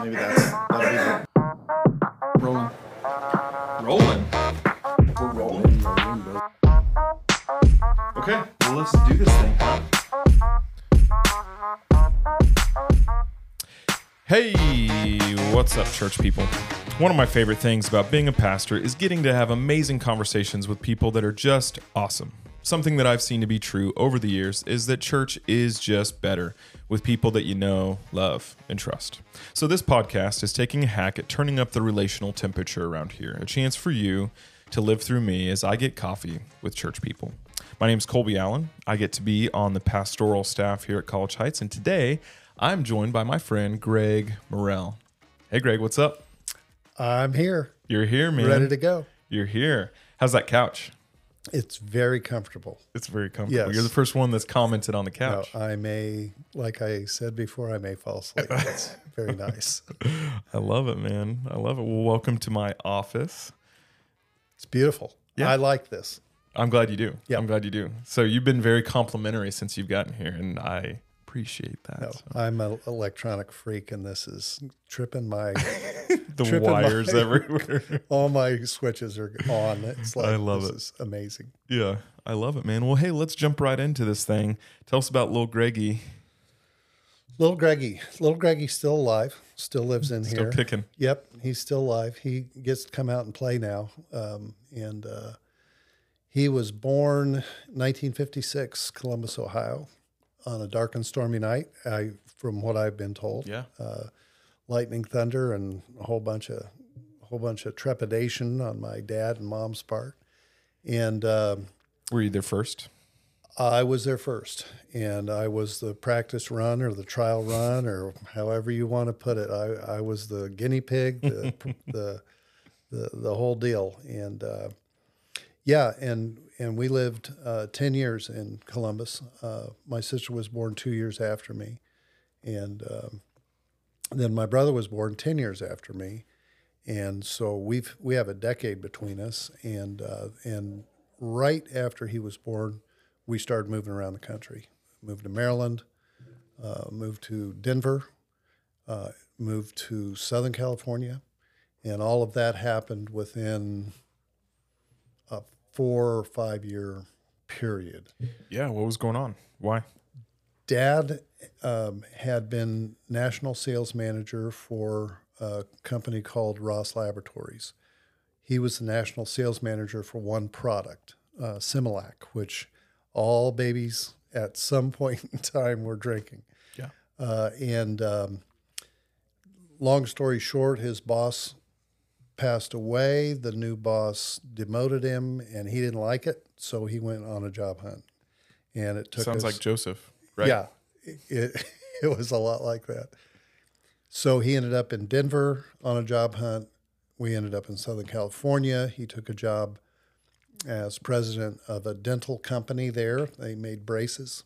Maybe that's that'll be rolling. Rolling. We're rolling. Okay, well, let's do this thing, huh? Hey, what's up, church people? One of my favorite things about being a pastor is getting to have amazing conversations with people that are just awesome. Something that I've seen to be true over the years is that church is just better with people that you know, love, and trust. So, this podcast is taking a hack at turning up the relational temperature around here, a chance for you to live through me as I get coffee with church people. My name is Kolby Allen. I get to be on the pastoral staff here at College Heights, and today I'm joined by my friend Greg Morrell. Hey, Greg, what's up? I'm here, You're here, man. ready to go. You're here. How's that couch? It's very comfortable. It's very comfortable. Yes. You're the first one that's commented on the couch. I may, like I said before, I may fall asleep. It's very nice. I love it, man. I love it. Well, welcome to my office. It's beautiful. Yeah. I like this. I'm glad you do. Yeah. I'm glad you do. So you've been very complimentary since you've gotten here, and I appreciate that. No, So I'm an electronic freak, and this is tripping my. the tripping wires my- everywhere. all my switches are on. It's like I love this it. is amazing. yeah, I love it, man. Well, hey, let's jump right into this thing. Tell us about little Greggy. Little Greggy, little Greggy, still alive. Still lives in Still here. Still kicking. Yep, he's still alive. He gets to come out and play now. Um, and uh, he was born 1956, Columbus, Ohio, on a dark and stormy night. I, from what I've been told, Yeah. uh, lightning, thunder, and a whole bunch of a whole bunch of trepidation on my dad and mom's part. And um, Were you there first? I was there first, and I was the practice run or the trial run or however you want to put it. I, I was the guinea pig, the the, the the whole deal, and uh, yeah, and and we lived uh, ten years in Columbus. Uh, my sister was born two years after me, and um, then my brother was born ten years after me, and so we've we have a decade between us, and uh, and right after he was born we started moving around the country. Moved to Maryland, uh, moved to Denver, uh, moved to Southern California, and all of that happened within four or five year period. Yeah. What was going on? Why? Dad um, had been national sales manager for a company called Ross Laboratories. He was the national sales manager for one product, uh, Similac, which all babies at some point in time were drinking. Yeah. Uh, and um, long story short, his boss passed away. The new boss demoted him, and he didn't like it, so he went on a job hunt. And it took Sounds us, like Joseph, right? yeah, it, it was a lot like that. So he ended up in Denver on a job hunt. We ended up in Southern California. He took a job as president of a dental company there. They made braces,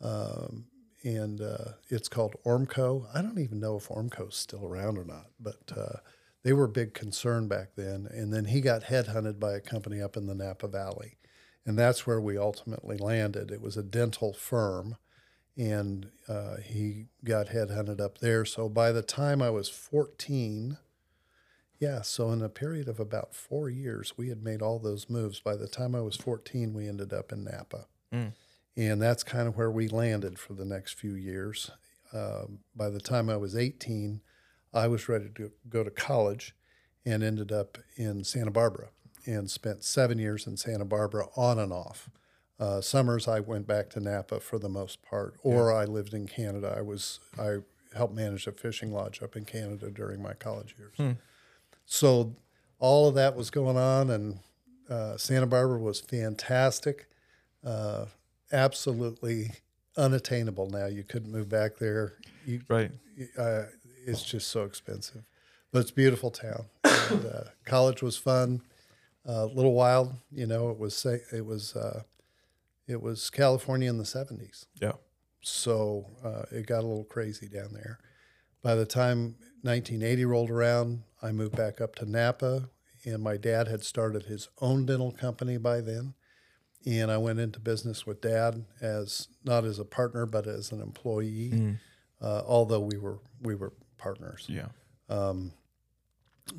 um, and uh, it's called Ormco. I don't even know if Ormco's still around or not, but uh, they were a big concern back then. And then he got headhunted by a company up in the Napa Valley, and that's where we ultimately landed. It was a dental firm, and uh, he got headhunted up there. So by the time I was 14, yeah, so in a period of about four years, we had made all those moves. By the time I was 14, we ended up in Napa. Mm. And that's kind of where we landed for the next few years. Um, by the time I was 18, I was ready to go to college and ended up in Santa Barbara and spent seven years in Santa Barbara on and off. Uh, summers I went back to Napa for the most part, or I lived in Canada. I was I helped manage a fishing lodge up in Canada during my college years. So all of that was going on, and uh, Santa Barbara was fantastic. Uh, absolutely unattainable now. You couldn't move back there. You, Right. uh, it's just so expensive, but it's a beautiful town. And, uh, college was fun, a little wild. You know, it was it was uh, it was California in the seventies, Yeah. so uh, it got a little crazy down there. By the time 1980 rolled around, I moved back up to Napa, and my dad had started his own dental company by then. And I went into business with dad as not as a partner, but as an employee. uh, although we were we were partners. Yeah.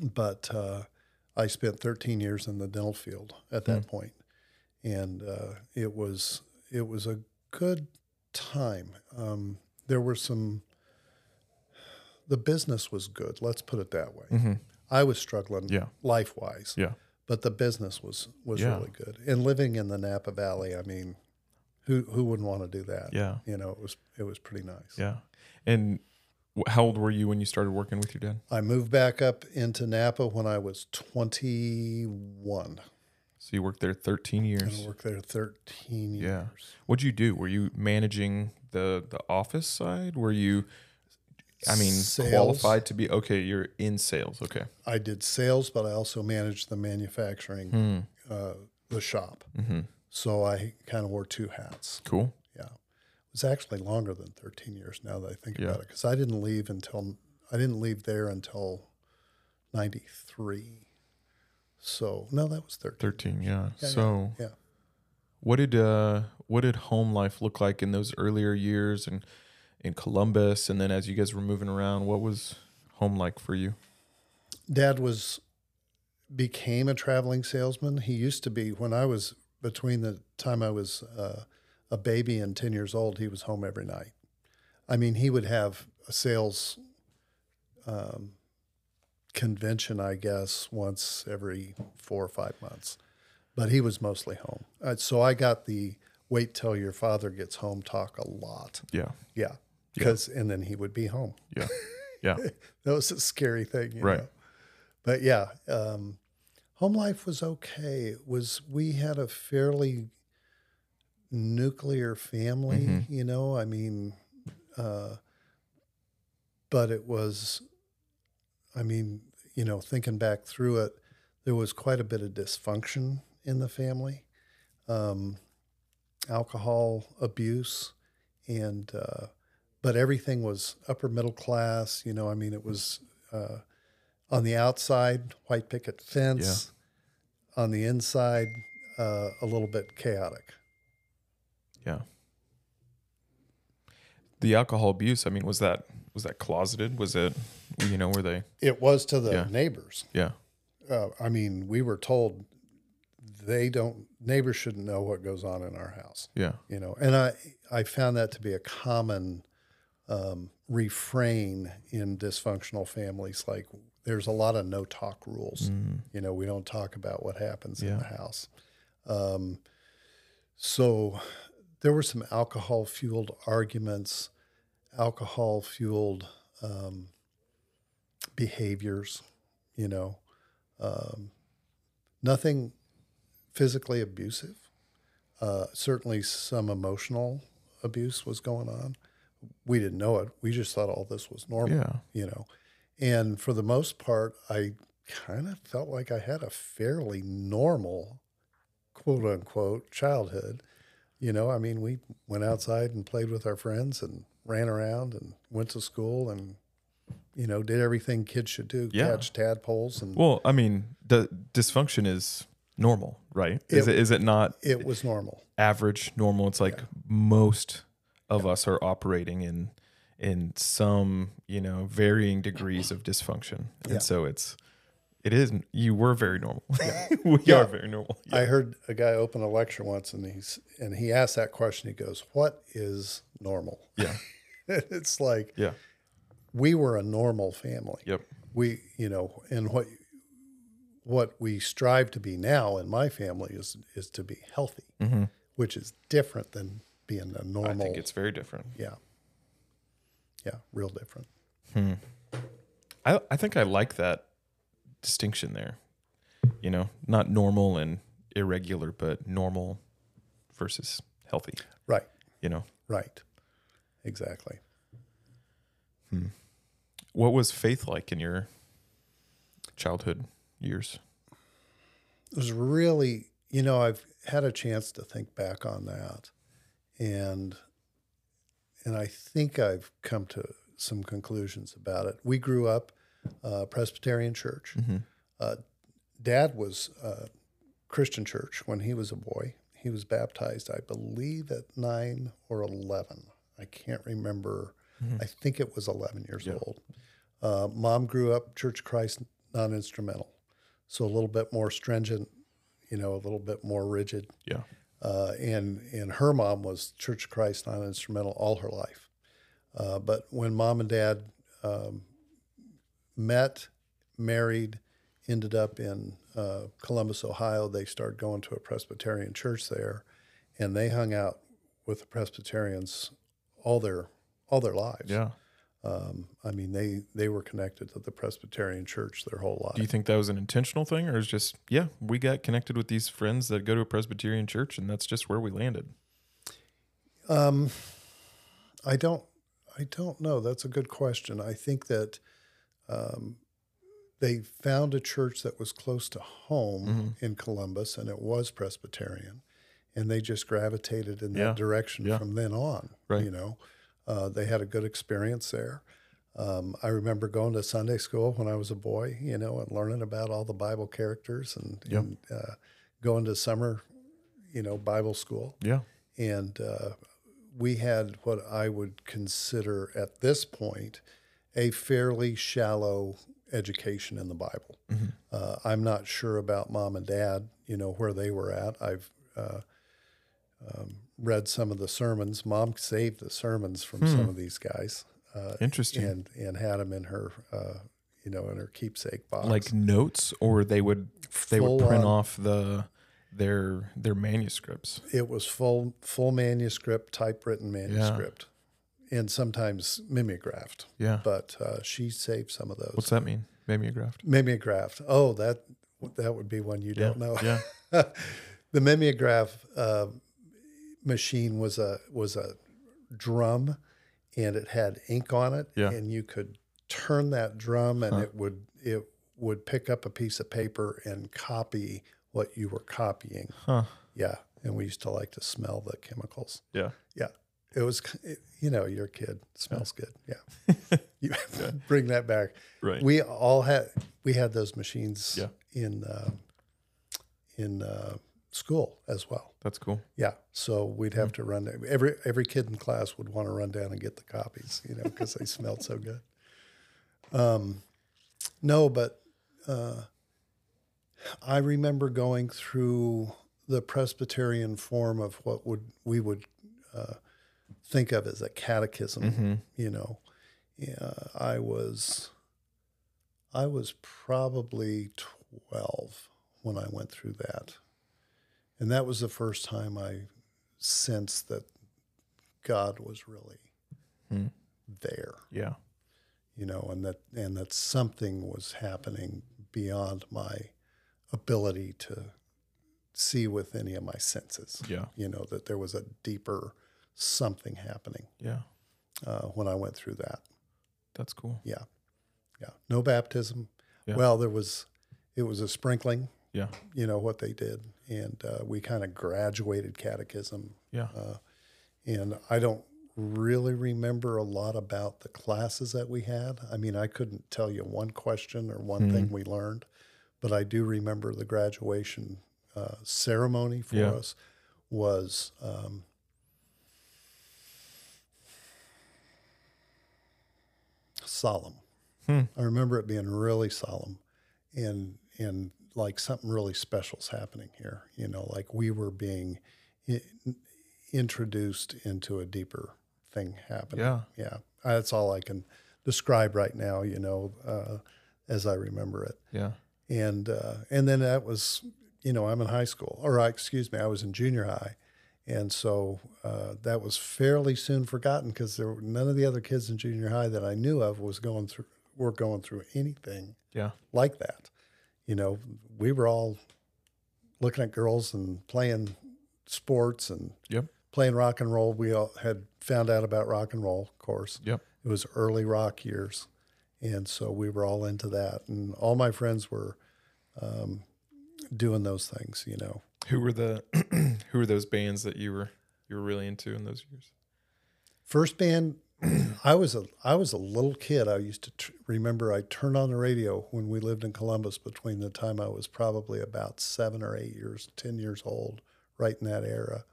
But uh, I spent 13 years in the dental field at that point, and uh, it was it was a good time. Um, there were some. The business was good. Let's put it that way. I was struggling Yeah. life wise, Yeah. but the business was was Yeah. really good. And living in the Napa Valley, I mean, who who wouldn't want to do that? Yeah. you know, it was it was pretty nice. Yeah. And how old were you when you started working with your dad? I moved back up into Napa when I was 21. So you worked there 13 years. I worked there 13 years. Yeah. What'd you do? Were you managing the the office side? Were you I mean Sales. qualified to be okay, you're in sales. Okay. I did sales, but I also managed the manufacturing, Hmm. uh, the shop. Mm-hmm. So I kind of wore two hats. Cool. Yeah. It was actually longer than 13 years now that I think Yeah. about it. Because I didn't leave until, I didn't leave there until 93. So, no, that was 13. 13, yeah. Yeah, so Yeah. what did uh what did home life look like in those earlier years and in Columbus and then as you guys were moving around, what was home like for you? Dad was, became a traveling salesman. He used to be, when I was between the time I was uh, a baby and 10 years old, he was home every night. I mean, he would have a sales um, convention, I guess, once every four or five months, but he was mostly home. Uh, so I got the wait till your father gets home talk a lot. Yeah. Yeah. Because, and then he would be home. Yeah. Yeah. That was a scary thing. you Right. know. But yeah, um, home life was okay. It was, we had a fairly nuclear family, Mm-hmm. you know, I mean, uh, but it was, I mean, you know, thinking back through it, there was quite a bit of dysfunction in the family, um, alcohol abuse, and uh, but everything was upper middle class. You know, I mean, it was uh, on the outside white picket fence, on the inside uh, a little bit chaotic. Yeah. The alcohol abuse, I mean, was that was that closeted? Was it you know, were they It was to the Yeah. neighbors. Yeah. uh, I mean, we were told they don't neighbors shouldn't know what goes on in our house. Yeah. You know, and I I found that to be a common um, refrain in dysfunctional families. Like, there's a lot of no talk rules. You know, we don't talk about what happens in the house. Um, so there were some alcohol fueled arguments, alcohol fueled um, behaviors. You know, um, nothing physically abusive. Uh, certainly, some emotional abuse was going on. We didn't know it. We just thought all this was normal, Yeah. you know. And for the most part, I kind of felt like I had a fairly normal, quote unquote, childhood. You know, I mean, we went outside and played with our friends and ran around and went to school and, you know, did everything kids should do Yeah. catch tadpoles. And Well, I mean, the dysfunction is normal, right? Is It- it is it not it was normal. average normal? It's like most of us are operating in in some, you know, varying degrees of dysfunction. And Yeah. so it's it is you were very normal. we Yeah. are very normal. I heard a guy open a lecture once, and he's and he asked that question. He goes, "What is normal?" Yeah. it's like Yeah. we were a normal family. Yep. We, you know, and what what we strive to be now in my family is is to be healthy, which is different than being a normal. Mm-hmm. I think it's very different. yeah, yeah, real different. Hmm. I I think I like that distinction there. You know, not normal and irregular, but normal versus healthy. Right, You know, right, exactly. Hmm. what was faith like in your childhood years? it was really you know i've had a chance to think back on that and and i think i've come to some conclusions about it we grew up uh, presbyterian church uh, dad was uh, christian church when he was a boy he was baptized i believe at 9 or 11 i can't remember I think it was 11 years old. Uh, mom grew up Church of Christ non instrumental. So a little bit more stringent, you know, a little bit more rigid. Yeah. Uh, and, and her mom was Church of Christ non instrumental all her life. Uh, but when mom and dad um, met, married, ended up in uh, Columbus, Ohio, they started going to a Presbyterian church there, and they hung out with the Presbyterians all their all their lives. Yeah. Um, I mean, they they were connected to the Presbyterian church their whole life. Do you think that was an intentional thing, or is just yeah, we got connected with these friends that go to a Presbyterian church, and that's just where we landed? Um, I don't, I don't know. That's a good question. I think that um, they found a church that was close to home Mm-hmm. in Columbus, and it was Presbyterian, and they just gravitated in that direction Yeah. from then on. Right. You know, uh, they had a good experience there. Um, I remember going to Sunday school when I was a boy, you know, and learning about all the Bible characters and, Yep. and uh, going to summer, you know, Bible school Yeah. and uh, we had what I would consider at this point a fairly shallow education in the Bible. Uh, I'm not sure about mom and dad, you know, where they were at. I've uh, um, read some of the sermons. Mom saved the sermons from some of these guys uh, Interesting. and and had them in her, uh, you know, in her keepsake box. like notes, or they would they Full would print on. off the their their manuscripts. it was full full manuscript, typewritten manuscript, and sometimes mimeographed. Yeah. but uh, she saved some of those. What's that mean? Mimeographed. Mimeographed. Oh, that that would be one you Yeah. don't know. Yeah. the mimeograph uh, machine was a was a drum, and it had ink on it, Yeah. and you could turn that drum, and it would it would pick up a piece of paper and copy what you were copying. Huh. Yeah, and we used to like to smell the chemicals. Yeah. Yeah. It was, it, you know, you're kid. Smells good. Yeah. you bring that back. Right. We all had, we had those machines Yeah. in, uh, in uh, school as well. That's cool. Yeah. So we'd have to run, every, every kid in class would want to run down and get the copies, you know, because they smelled so good. Um, no, but uh, I remember going through the Presbyterian form of what would we would uh, think of as a catechism. You know, yeah, I was I was probably twelve when I went through that, and that was the first time I sensed that God was really Hmm. there Yeah. you know, and that and that something was happening beyond my ability to see with any of my senses. Yeah. You know that there was a deeper something happening Yeah. uh, when I went through that. That's cool. Yeah, yeah. No baptism. Yeah. Well, there was. It was a sprinkling. Yeah. You know what they did, and uh, we kind of graduated catechism Yeah. Uh, and I don't really remember a lot about the classes that we had. I mean, I couldn't tell you one question or one thing we learned, but I do remember the graduation uh, ceremony for Yeah. us was um, solemn. Hmm. I remember it being really solemn, and and like something really special's happening here. You know, like we were being i- introduced into a deeper thing happening. Yeah. yeah. That's all I can describe right now. You know, uh, as I remember it, Yeah. and uh, and then that was, you know, I'm in high school, or excuse me, I was in junior high. And so uh, that was fairly soon forgotten because there were none of the other kids in junior high that I knew of was going through were going through anything Yeah. like that. You know, we were all looking at girls and playing sports and Yep. playing rock and roll. We all had found out about rock and roll, of course. Yep. It was early rock years. And so we were all into that. And all my friends were um, doing those things, you know. Who were the who were those bands that you were you were really into in those years? First band, I was a I was a little kid. I used to tr- remember I turned on the radio when we lived in Columbus between the time I was probably about seven or eight years, ten years old, right in that era.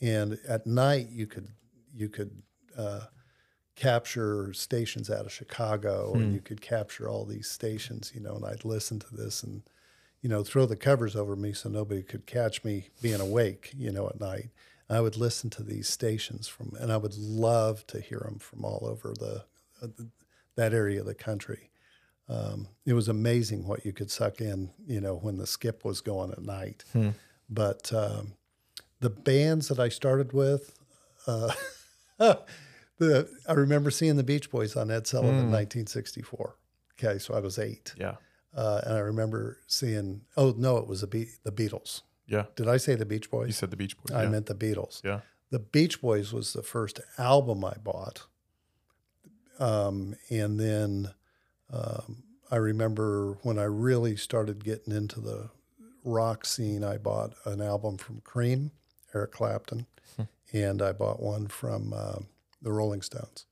And at night you could you could uh, capture stations out of Chicago, and you could capture all these stations, you know. And I'd listen to this and, you know, throw the covers over me so nobody could catch me being awake, you know, at night. I would listen to these stations from, and I would love to hear them from all over the uh, that area of the country. Um, it was amazing what you could suck in, you know, when the skip was going at night. But um, the bands that I started with, uh, the I remember seeing the Beach Boys on Ed Sullivan in 1964. Okay, so I was eight, Yeah. Uh, and I remember seeing. Oh no, it was the Be- the Beatles. Yeah. Did I say the Beach Boys? You said the Beach Boys. I yeah. meant the Beatles. yeah. The Beach Boys was the first album I bought. Um, and then um, I remember when I really started getting into the rock scene, I bought an album from Cream, Eric Clapton, and I bought one from uh, the Rolling Stones.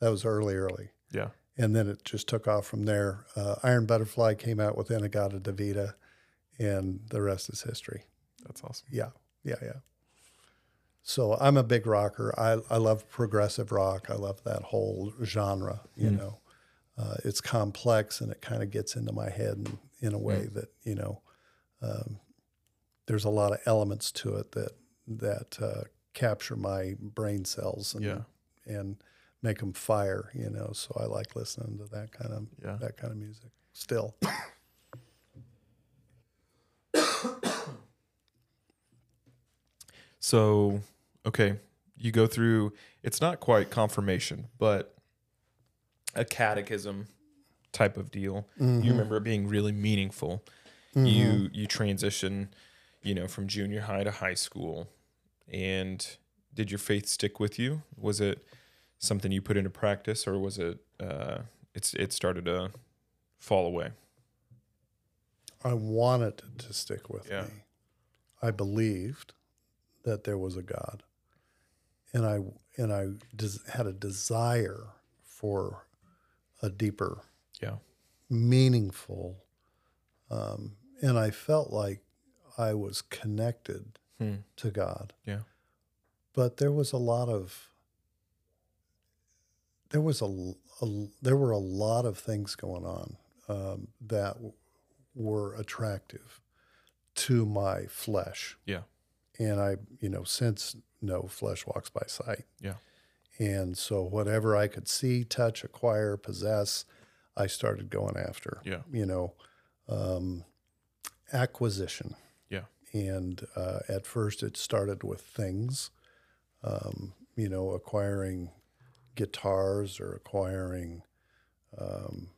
That was early, early. Yeah. And then it just took off from there. Uh, Iron Butterfly came out with In-A-Gadda-Da-Vida, and the rest is history. That's awesome. Yeah, yeah, yeah. So I'm a big rocker. I, I love progressive rock. I love that whole genre. You know, uh, it's complex and it kind of gets into my head in, in a way that you know. Um, there's a lot of elements to it that that uh, capture my brain cells and Yeah. and make them fire. You know, so I like listening to that kind of Yeah. that kind of music still. So, okay, you go through, it's not quite confirmation, but a catechism type of deal. You mm-hmm. remember it being really meaningful. You mm-hmm. you transition, you know, from junior high to high school. And did your faith stick with you? Was it something you put into practice or was it uh it's it started to fall away? I wanted to stick with Yeah. me. I believed that there was a God, and I and I des- had a desire for a deeper, Yeah. meaningful, um, and I felt like I was connected Hmm. to God. Yeah. But there was a lot of there was a, a there were a lot of things going on um, that w- were attractive to my flesh. Yeah. And I, you know, since no flesh walks by sight. Yeah. And so whatever I could see, touch, acquire, possess, I started going after. Yeah. You know, um, acquisition. Yeah. And uh, at first, it started with things, um, you know, acquiring guitars or acquiring um,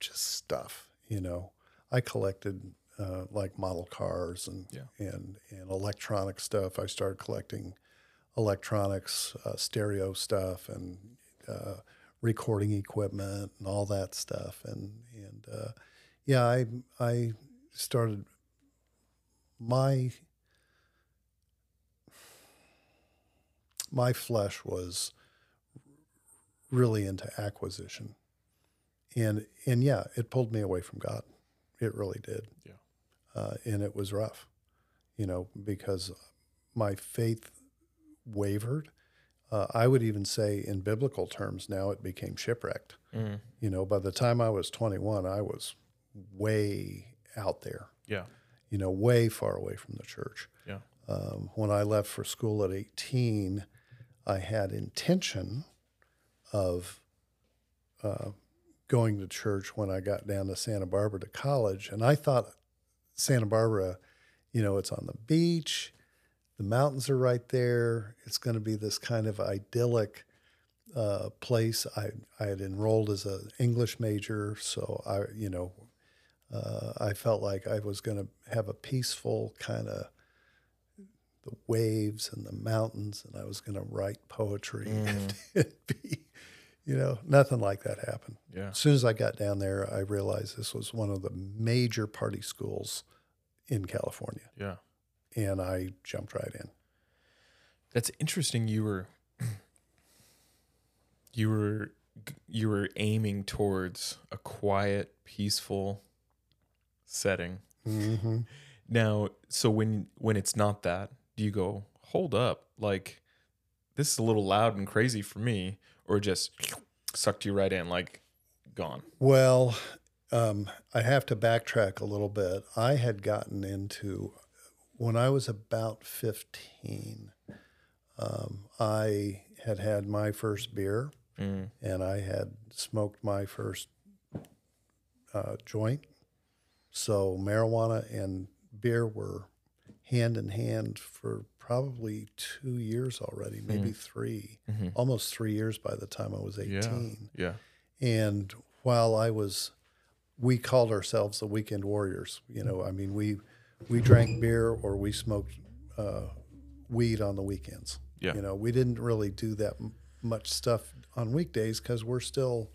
just stuff. You know, I collected uh, like model cars and Yeah. and and electronic stuff. I started collecting electronics, uh, stereo stuff, and uh, recording equipment and all that stuff. And and uh, yeah, I I started my my flesh was really into acquisition and and yeah it pulled me away from god it really did Yeah. uh, and it was rough you know because my faith wavered uh, i would even say in biblical terms now it became shipwrecked Mm. you know by the time i was 21 i was way out there Yeah. you know, way far away from the church. Yeah. Um, when I left for school at 18, I had intention of uh, going to church when I got down to Santa Barbara to college. And I thought Santa Barbara, you know, it's on the beach, the mountains are right there. It's going to be this kind of idyllic uh, place. I, I had enrolled as an English major, so I, you know, uh, I felt like I was going to have a peaceful kind of the waves and the mountains, and I was going to write poetry and, be, you know, nothing like that happened. Yeah. As soon as I got down there, I realized this was one of the major party schools in California, Yeah. and I jumped right in. That's interesting. You were you were you were aiming towards a quiet, peaceful setting. Mm-hmm. Now, so when when it's not that, do you go, "Hold up, like this is a little loud and crazy for me?" Or just sucked you right in, like gone? Well, um, I have to backtrack a little bit. I had gotten into when I was about 15. Um, I had had my first beer, Mm. and I had smoked my first uh, joint. So marijuana and beer were hand in hand for probably two years already, maybe 3 almost three years by the time I was 18. Yeah. And while I was, we called ourselves the Weekend Warriors. You know, I mean, we we drank beer or we smoked uh, weed on the weekends. Yeah. You know, we didn't really do that m- much stuff on weekdays because we're still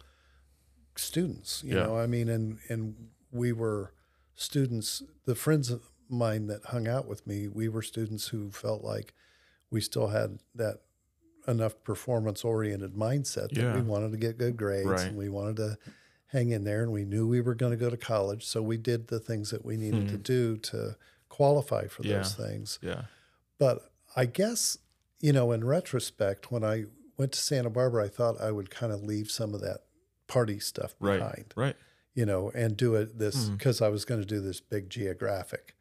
students. You Yeah. know, I mean, and and we were students. The friends mine that hung out with me, we were students who felt like we still had that enough performance oriented mindset that Yeah. we wanted to get good grades Right. and we wanted to hang in there and we knew we were going to go to college so we did the things that we needed to do to qualify for Hmm. Yeah. those things Yeah. but i guess you know in retrospect when i went to santa barbara i thought i would kind of leave some of that party stuff Right. behind Right. you know, and do it this Hmm. because I was going to do this big geographic.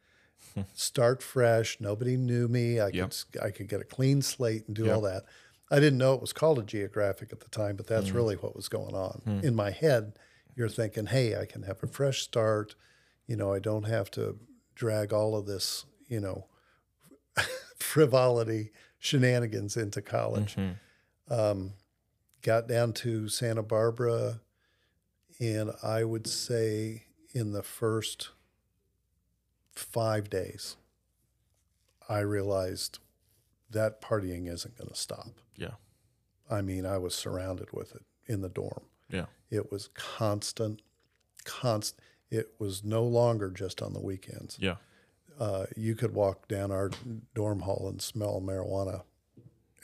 Start fresh. Nobody knew me. I Yep. could I could get a clean slate and do Yep. all that. I didn't know it was called a geographic at the time, but that's really what was going on in my head. You're thinking, hey, I can have a fresh start. You know, I don't have to drag all of this, you know, frivolity shenanigans into college Mm-hmm. um, got down to Santa Barbara, and I would say in the first five days, I realized that partying isn't going to stop. Yeah. I mean, I was surrounded with it in the dorm. Yeah. It was constant, constant. It was no longer just on the weekends. Yeah. Uh, you could walk down our dorm hall and smell marijuana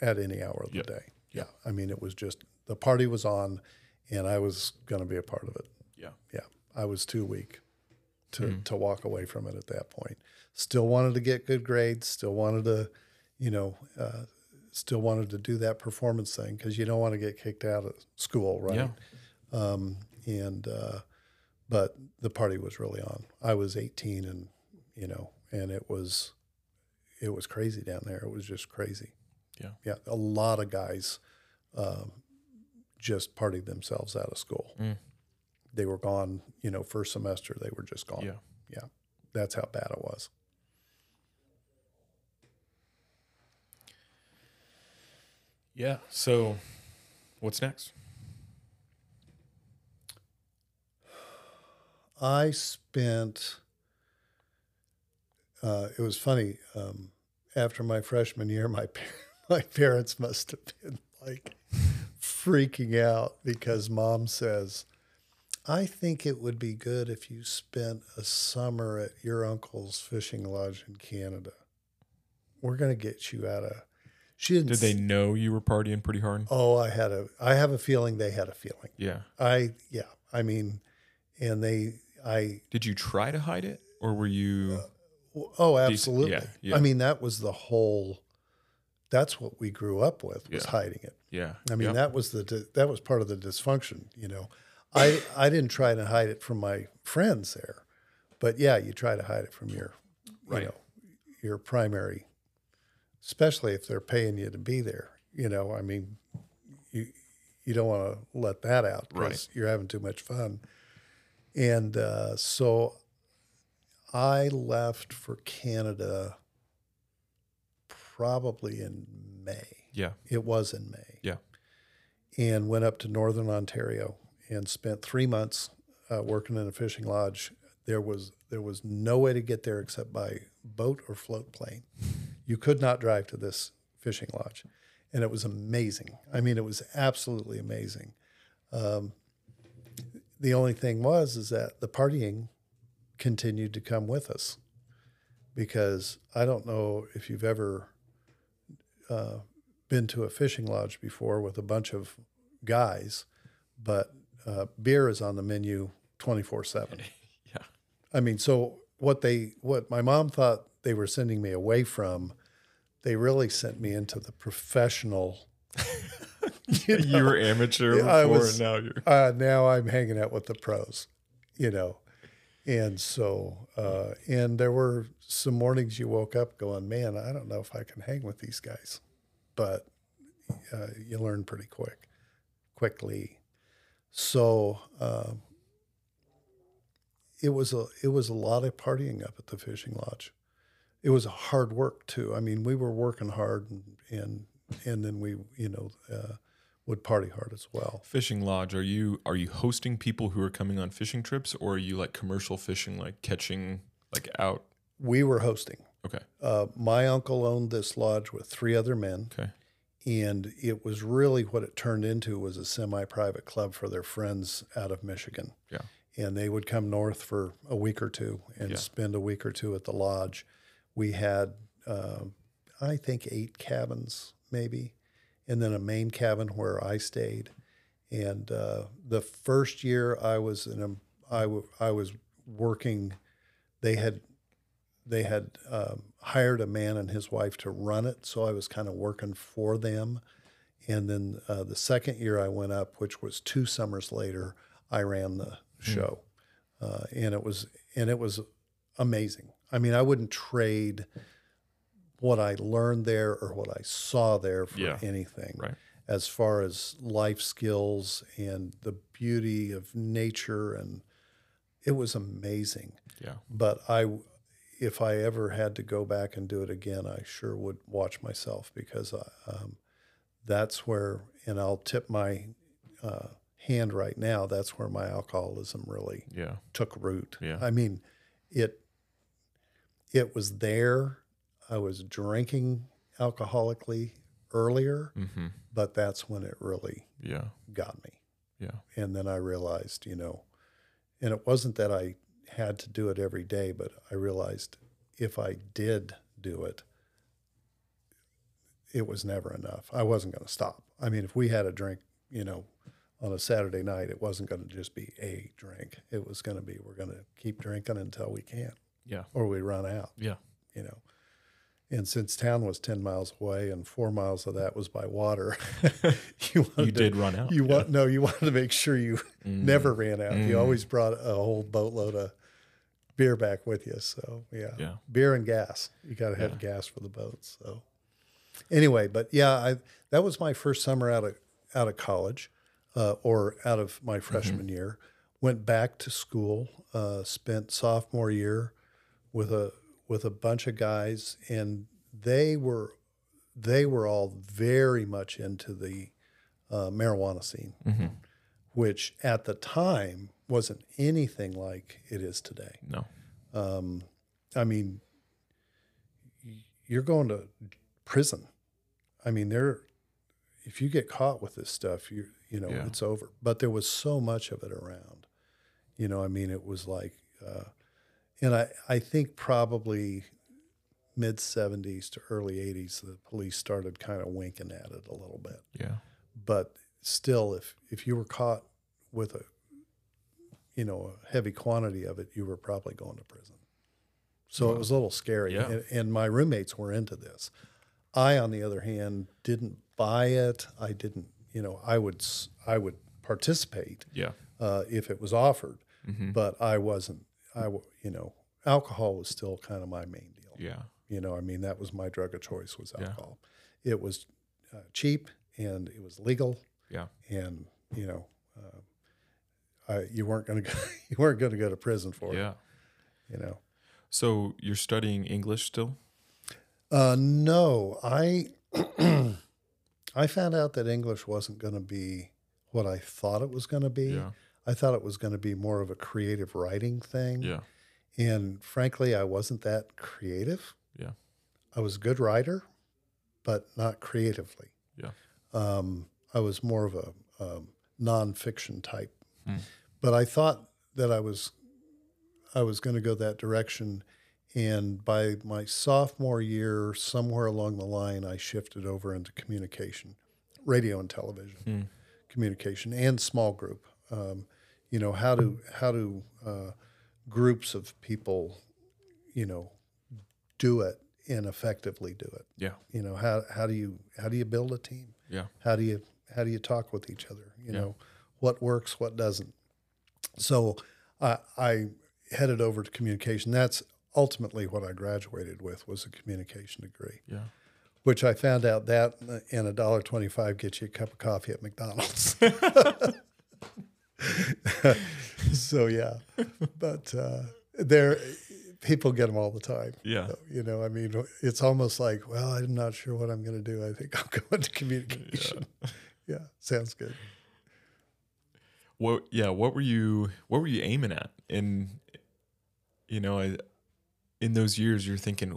at any hour of the Yep. day. Yeah. I mean, it was just the party was on and I was going to be a part of it. Yeah. Yeah. I was too weak to, Mm-hmm. to walk away from it at that point. Still wanted to get good grades, still wanted to, you know, uh, still wanted to do that performance thing because you don't want to get kicked out of school, right? Yeah. Um, and, uh, but the party was really on. I was 18 and, you know, and it was, it was crazy down there. It was just crazy. Yeah. Yeah. A lot of guys, um, just partied themselves out of school. Mm. They were gone, you know, first semester, they were just gone. Yeah. Yeah. That's how bad it was. Yeah. So, what's next? I spent. Uh, it was funny. Um, after my freshman year, my par- my parents must have been like freaking out because mom says, "I think it would be good if you spent a summer at your uncle's fishing lodge in Canada. We're gonna get you out of." She didn't. Did they know you were partying pretty hard? Oh, I had a. I have a feeling they had a feeling. Yeah. I yeah. I mean, and they. I Did you try to hide it, or were you? Uh, oh, absolutely. yeah, yeah. I mean, that was the whole. That's what we grew up with was Yeah. hiding it. yeah. I mean, Yep. that was the that was part of the dysfunction. You know, I I didn't try to hide it from my friends there, but yeah, you try to hide it from your, Right. you know, your primary, especially if they're paying you to be there. You know, I mean, you you don't want to let that out because Right. you're having too much fun. And uh, so I left for Canada probably in May. Yeah. It was in May. Yeah. And went up to Northern Ontario and spent three months uh, working in a fishing lodge. There was there was no way to get there except by boat or float plane. You could not drive to this fishing lodge, and it was amazing. I mean, it was absolutely amazing. Um, the only thing was is that the partying continued to come with us because I don't know if you've ever uh, been to a fishing lodge before with a bunch of guys, but uh, beer is on the menu 24 7. Yeah. I mean, so what they, what my mom thought they were sending me away from, they really sent me into the professional You you were amateur Yeah, I before, was- now you're. uh, now I'm hanging out with the pros, you know. And so, uh, and there were some mornings you woke up going, man, I don't know if I can hang with these guys. But uh, you learn pretty quick, quickly. So um, it was a it was a lot of partying up at the fishing lodge. It was hard work too. I mean, we were working hard, and and, and then we, you know, uh, would party hard as well. Fishing lodge. Are you are you hosting people who are coming on fishing trips, or are you like commercial fishing, like catching like out? We were hosting. Okay. Uh, my uncle owned this lodge with three other men, Okay. And it was really what it turned into was a semi-private club for their friends out of Michigan. Yeah. And they would come north for a week or two and Yeah. spend a week or two at the lodge. We had, um I think, eight cabins maybe, and then a main cabin where I stayed. And uh, the first year I was in a, I, w- I was working. They had they had um, hired a man and his wife to run it, so I was kind of working for them. And then uh, the second year I went up, which was two summers later, I ran the show, uh, and it was and it was amazing. I mean, I wouldn't trade what I learned there or what I saw there for Yeah. anything. Right. As far as life skills and the beauty of nature, and it was amazing Yeah. but I, if I ever had to go back and do it again, I sure would watch myself because I, um, that's where, and I'll tip my uh, hand right now. That's where my alcoholism really Yeah. took root. Yeah. I mean, it, it was there. I was drinking alcoholically earlier, Mm-hmm. but that's when it really Yeah. got me. Yeah. And then I realized, you know, and it wasn't that I had to do it every day, but I realized if I did do it, it was never enough. I wasn't going to stop. I mean, if we had a drink, you know, on a Saturday night, it wasn't going to just be a drink. It was going to be, we're going to keep drinking until we can't Yeah. or we run out, Yeah. you know. And since town was 10 miles away and four miles of that was by water, you, You to- did run out. you yeah. want no, you wanted to make sure you Mm. never ran out. Mm. You always brought a whole boatload of beer back with you. So yeah, Yeah. beer and gas. You got to have gas for the boats. So anyway, but yeah, I that was my first summer out of out of college, uh, or out of my freshman year. Went back to school. Uh, spent sophomore year with a with a bunch of guys, and they were they were all very much into the uh, marijuana scene, Mm-hmm. which at the time wasn't anything like it is today. No. Um, I mean, you're going to prison. I mean, there. If you get caught with this stuff, you you know Yeah. it's over. But there was so much of it around. You know, I mean, it was like, uh, and I I think probably mid '70s to early '80s, the police started kind of winking at it a little bit Yeah. but still if if you were caught with a you know a heavy quantity of it you were probably going to prison so it was a little scary Yeah. and, and my roommates were into this i on the other hand didn't buy it i didn't you know i would i would participate Yeah. uh, if it was offered Mm-hmm. but i wasn't i you know alcohol was still kind of my main deal Yeah. you know, I mean, that was my drug of choice was alcohol. Yeah. It was uh, cheap and it was legal, Yeah. and you know, uh, I, you weren't going to go, you weren't going to go to prison for Yeah. it. You know, So you're studying English still? uh, no, I I found out that English wasn't going to be what I thought it was going to be. Yeah. I thought it was going to be more of a creative writing thing. Yeah. And frankly, I wasn't that creative. Yeah. I was a good writer, but not creatively. Yeah. Um, I was more of a um, nonfiction type. Hmm. But I thought that I was I was going to go that direction. And by my sophomore year, somewhere along the line, I shifted over into communication, radio and television Hmm. communication, and small group. Um, you know how do how do uh, groups of people, you know, do it and effectively do it. Yeah. You know how how do you how do you build a team? Yeah. How do you how do you talk with each other? You Yeah. know, what works, what doesn't. So I I headed over to communication. That's ultimately what I graduated with was a communication degree, Yeah. which I found out that and a dollar twenty five gets you a cup of coffee at McDonald's. so yeah, but uh, there people get them all the time. Yeah. You know, I mean, it's almost like, well, I'm not sure what I'm going to do. I think I'm going to communication. Yeah, sounds good. What? Yeah. What were you? What were you aiming at? In, you know, I, in those years, you're thinking,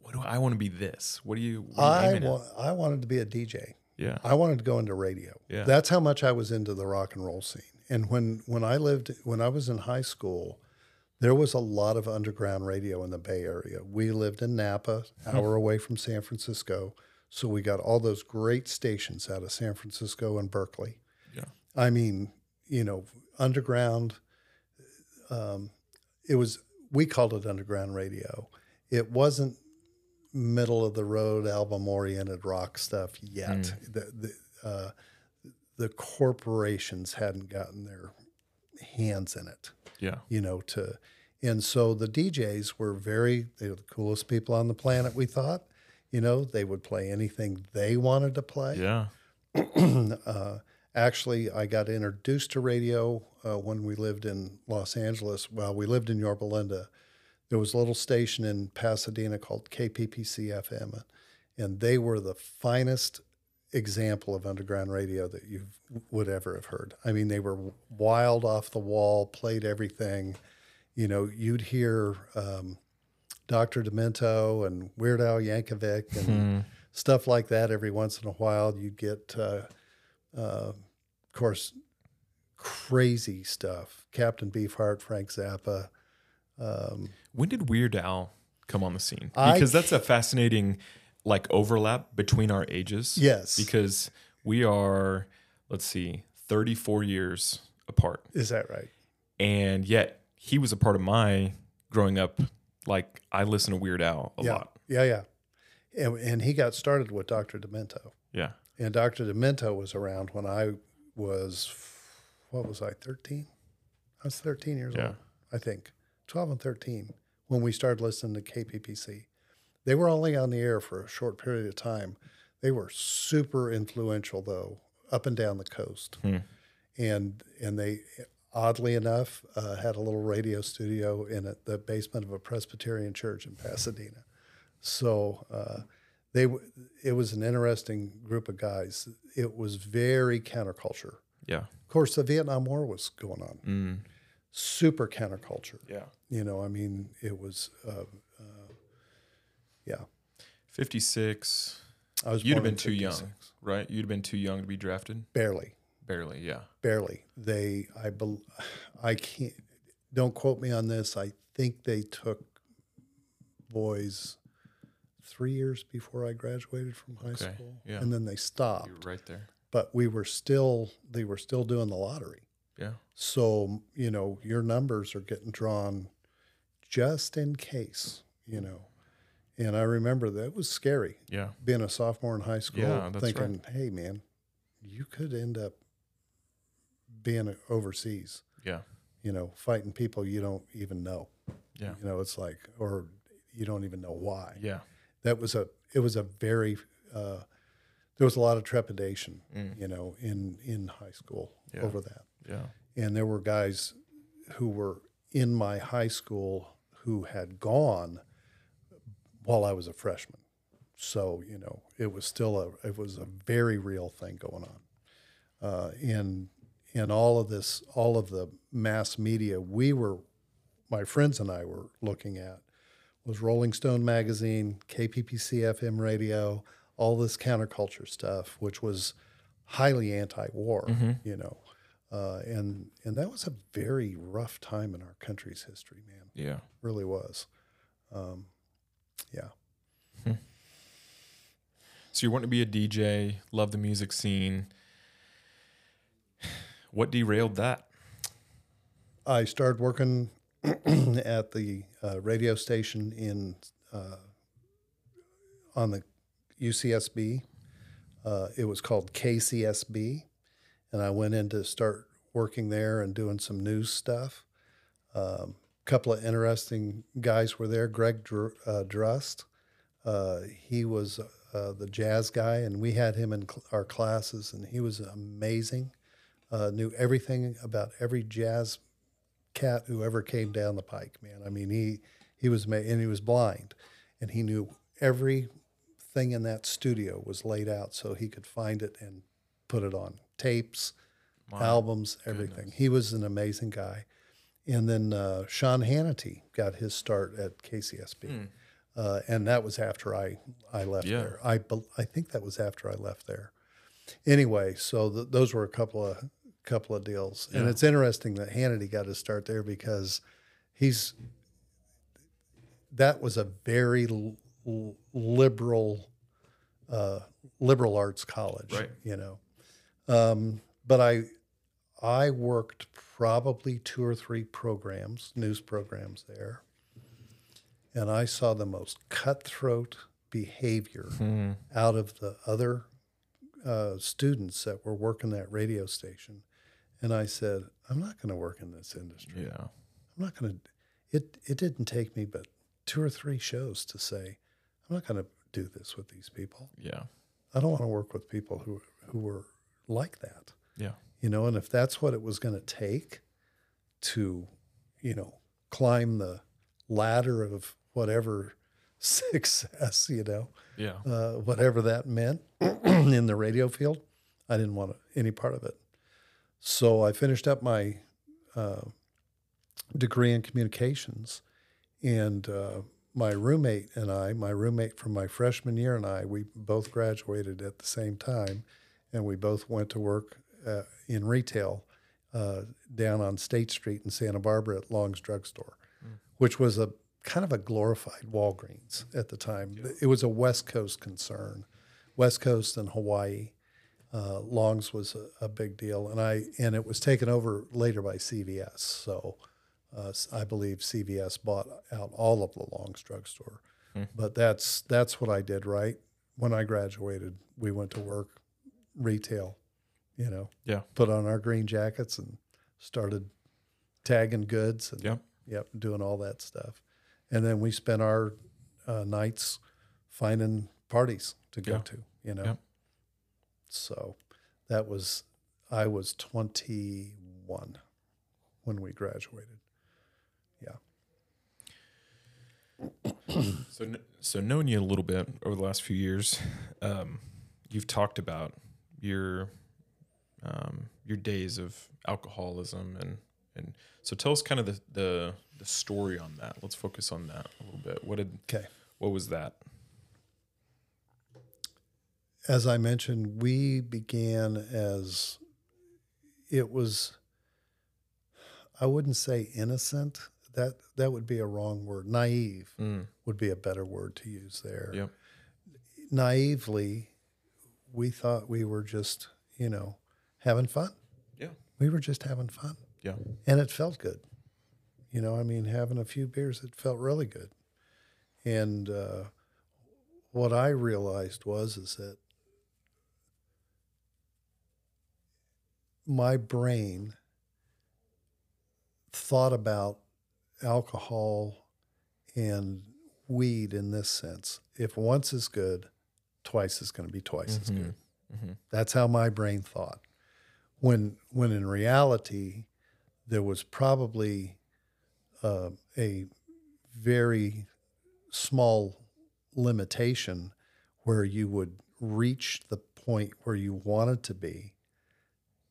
what do I want to be? This. What do you? What are you I aiming wa- I wanted to be a DJ. Yeah. I wanted to go into radio. Yeah. That's how much I was into the rock and roll scene. And when when I lived when I was in high school, there was a lot of underground radio in the Bay Area. We lived in Napa, hour away from San Francisco, so we got all those great stations out of San Francisco and Berkeley. Yeah. I mean, you know, underground. Um, it was we called it underground radio. It wasn't middle of the road album oriented rock stuff yet. The the, uh, the corporations hadn't gotten their hands in it, Yeah. you know. To and so the DJs were very they were the coolest people on the planet. We thought, you know, they would play anything they wanted to play Yeah. uh, actually, I got introduced to radio uh, when we lived in Los Angeles. Well, we lived in Yorba Linda. There was a little station in Pasadena called KPPC FM, and they were the finest example of underground radio that you would ever have heard. I mean, they were wild off the wall, played everything. You know, you'd hear um, Dr. Demento and Weird Al Yankovic and stuff like that every once in a while. You'd get, uh, uh, of course, crazy stuff. Captain Beefheart, Frank Zappa. Um, When did Weird Al come on the scene? I Because that's a fascinating like overlap between our ages. Yes. Because we are, let's see, 34 years apart. is that right? And yet he was a part of my growing up. Like I listen to Weird Al a yeah. lot. Yeah, yeah. And, and he got started with Dr. Demento. Yeah. And Dr. Demento was around when I was, what was I, 13? I was 13 years Yeah. old, I think, 12 and 13, when we started listening to KPPC. They were only on the air for a short period of time. They were super influential, though, up and down the coast. Hmm. And, and they, oddly enough, uh, had a little radio studio in a, the basement of a Presbyterian church in Pasadena. So uh, they w- it was an interesting group of guys. It was very counterculture. Yeah. Of course, the Vietnam War was going on. Mm. Super counterculture. Yeah. You know, I mean, it was. Uh, uh, yeah, 56. I was. You'd have been too young, right? You'd have been too young to be drafted. Barely, Barely. Yeah. barely. They, I, bel I can't. Don't quote me on this. I think they took boys three years before I graduated from high Okay, school, yeah. and then they stopped. You were right there. but we were still they were still doing the lottery. Yeah. So, you know, your numbers are getting drawn just in case, you know. And I remember that was scary Yeah. being a sophomore in high school Yeah, thinking, "Hey man, you could end up being overseas, Yeah. you know, fighting people you don't even know." Yeah. You know, it's like or you don't even know why Yeah. that was a it was a very uh, there was a lot of trepidation Mm. you know in in high school Yeah. over that Yeah. and there were guys who were in my high school who had gone while I was a freshman so you know it was still a it was a very real thing going on uh, in in all of this all of the mass media we were my friends and I were looking at was Rolling Stone magazine, KPPC FM radio, all this counterculture stuff, which was highly anti-war, you know, uh, and and that was a very rough time in our country's history, man. Yeah. Really was. Um, yeah. So you want to be a DJ, love the music scene. What derailed that? I started working at the uh, radio station in uh, on the UCSB. Uh, it was called KCSB, and I went in to start working there and doing some news stuff. Um, couple of interesting guys were there. Greg Dr- uh, Drust, uh, he was uh, the jazz guy, and we had him in cl- our classes, and he was amazing. Uh, knew everything about every jazz cat who ever came down the pike. Man, I mean, he he was ma- and he was blind, and he knew everything in that studio was laid out so he could find it and put it on tapes, albums, everything. He was an amazing guy. And then uh, Sean Hannity got his start at KCSB, uh, and that was after I I left Yeah. there. I I think that was after I left there. Anyway, so th- those were a couple of couple of deals, and it's interesting that Hannity got his start there because he's that was a very l- liberal uh, liberal arts college, Right. You know, um, but I I worked probably two or three programs, news programs there, and I saw the most cutthroat behavior out of the other uh, students that were working that radio station. And I said, I'm not going to work in this industry. Yeah. I'm not going to. It it didn't take me but two or three shows to say, I'm not going to do this with these people. Yeah. I don't want to work with people who who were like that. Yeah. You know, and if that's what it was going to take to, you know, climb the ladder of whatever success, you know, Yeah. uh, whatever that meant in the radio field, I didn't want any part of it. So I finished up my uh, degree in communications, and uh, my roommate and I, my roommate from my freshman year and I, we both graduated at the same time, and we both went to work uh, in retail uh, down on State Street in Santa Barbara at Long's Drugstore, which was a kind of a glorified Walgreens at the time. It was a West Coast concern, West Coast and Hawaii. Uh, Long's was a, a big deal, and I and it was taken over later by CVS. So uh, I believe CVS bought out all of the Long's drugstore. But that's that's what I did. Right when I graduated, we went to work retail. You know, Yeah. put on our green jackets and started tagging goods and Yep. yep, doing all that stuff. And then we spent our uh, nights finding parties to go Yeah. to, you know. Yep. So that was I was 21 when we graduated. Yeah. So, so knowing you a little bit over the last few years, um, you've talked about your um, your days of alcoholism and and so tell us kind of the, the the story on that. Let's focus on that a little bit. What did Okay. what was that? as I mentioned, we began as it was. I wouldn't say innocent. That that would be a wrong word. Naive Mm, would be a better word to use there. yep. Naively, we thought we were just, you know, having fun. Yeah. We were just having fun, Yeah. and it felt good. You know, I mean, having a few beers, it felt really good. And uh, what I realized was is that my brain thought about alcohol and weed in this sense. If once is good, twice is going to be twice as good. That's how my brain thought. When when in reality, there was probably uh, a very small limitation where you would reach the point where you wanted to be.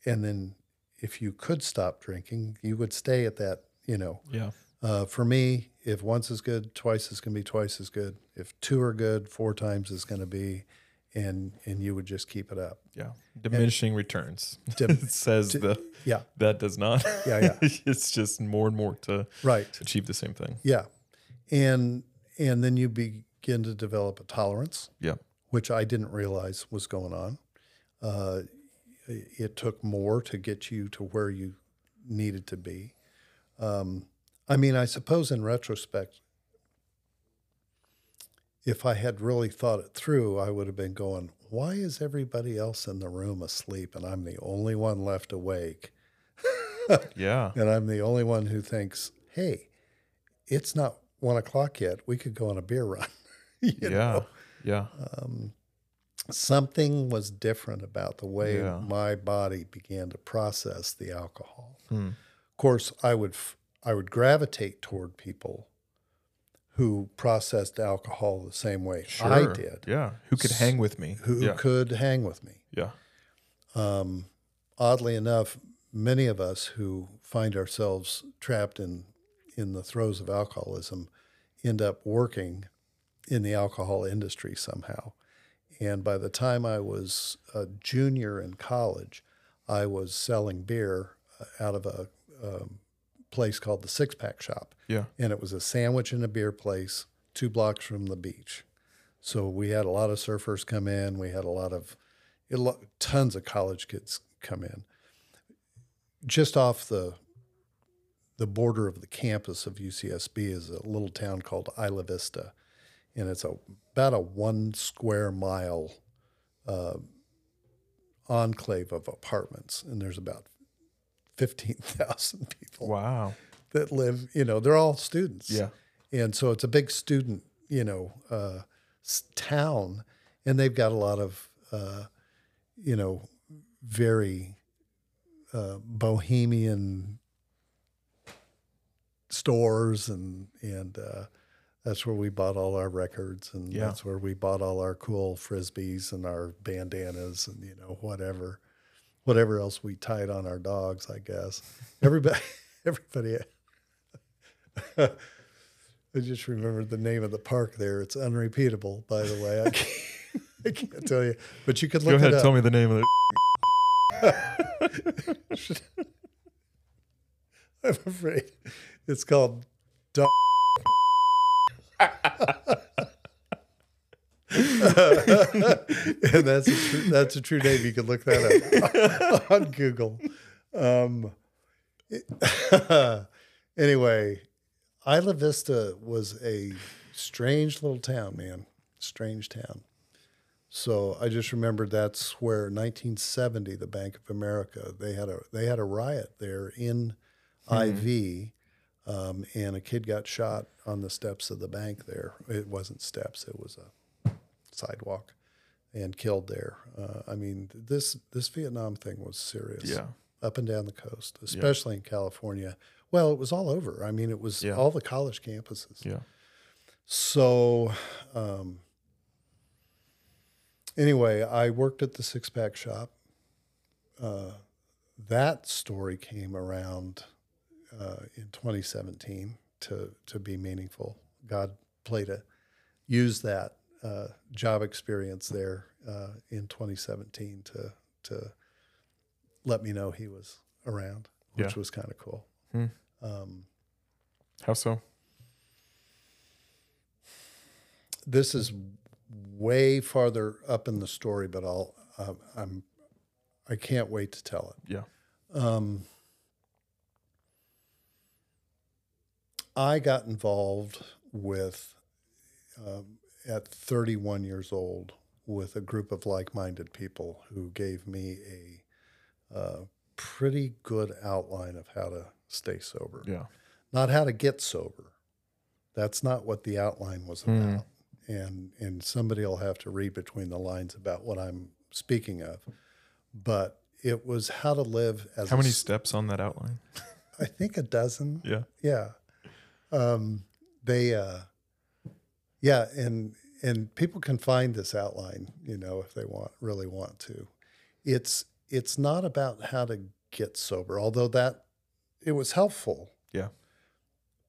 And then if you could stop drinking you would stay at that you know. Yeah. uh, for me if once is good twice is going to be twice as good. If two are good four times is going to be and and you would just keep it up Yeah. Diminishing returns. Dim- it says the yeah that does not. Yeah, yeah. it's just more and more to right achieve the same thing. yeah and and then you begin to develop a tolerance Yeah. which I didn't realize was going on. Uh, it took more to get you to where you needed to be. Um, I mean, I suppose in retrospect, if I had really thought it through, I would have been going, why is everybody else in the room asleep and I'm the only one left awake? Yeah. And I'm the only one who thinks, hey, it's not one o'clock yet. We could go on a beer run. You Yeah. know? Yeah. Something was different about the way Yeah. my body began to process the alcohol. Hmm. Of course, I would f- I would gravitate toward people who processed alcohol the same way I did, Yeah. Who could hang with me? who yeah. could hang with me. Yeah. Um, oddly enough, many of us who find ourselves trapped in in the throes of alcoholism end up working in the alcohol industry somehow. And by the time I was a junior in college, I was selling beer uh, out of a um, place called the Six Pack Shop. Yeah. And it was a sandwich and a beer place two blocks from the beach. So we had a lot of surfers come in. We had a lot of, lo- tons of college kids come in. Just off the the border of the campus of UCSB is a little town called Isla Vista, and it's a about a one square mile uh, enclave of apartments, and there's about fifteen thousand people Wow. that live. You know, they're all students. Yeah. and so it's a big student, you know, uh, town, and they've got a lot of, uh, you know, very uh, bohemian stores, and and uh, that's where we bought all our records, and Yeah. that's where we bought all our cool frisbees and our bandanas, and you know whatever, whatever else we tied on our dogs, I guess. Everybody, everybody. I just remembered the name of the park there. It's unrepeatable, by the way. I can't, I can't tell you, but you could Go look ahead. it up. Tell me the name of it. I'm afraid it's called Dog. and that's a true, that's a true name. You can look that up on Google. Um, anyway, Isla Vista was a strange little town, man. Strange town. So I just remembered that's where 1970, the Bank of America, they had a they had a riot there in IV, um, and a kid got shot on the steps of the bank there. It wasn't steps; it was a sidewalk, and killed there. Uh, I mean, this this Vietnam thing was serious. Yeah. up and down the coast, especially in California. Well, it was all over. I mean, it was Yeah. all the college campuses. Yeah. So, um, anyway, I worked at the six pack shop. Uh, that story came around uh, in 2017 to to be meaningful. God played a used that uh, job experience there uh, in 2017 to to let me know he was around, which Yeah. was kind of cool. Hmm. Um, How so? this is way farther up in the story, but I'll uh, I'm I can't wait to tell it. Yeah. Um, I got involved with um, at 31 years old with a group of like-minded people who gave me a uh, pretty good outline of how to stay sober Yeah. not how to get sober. That's not what the outline was Hmm. about. And and somebody will have to read between the lines about what I'm speaking of. But it was how to live as How many s- steps on that outline? I think a dozen. Yeah. Yeah. Um, they, uh, yeah, and and people can find this outline, you know, if they want really want to. It's it's not about how to get sober, although that it was helpful. Yeah.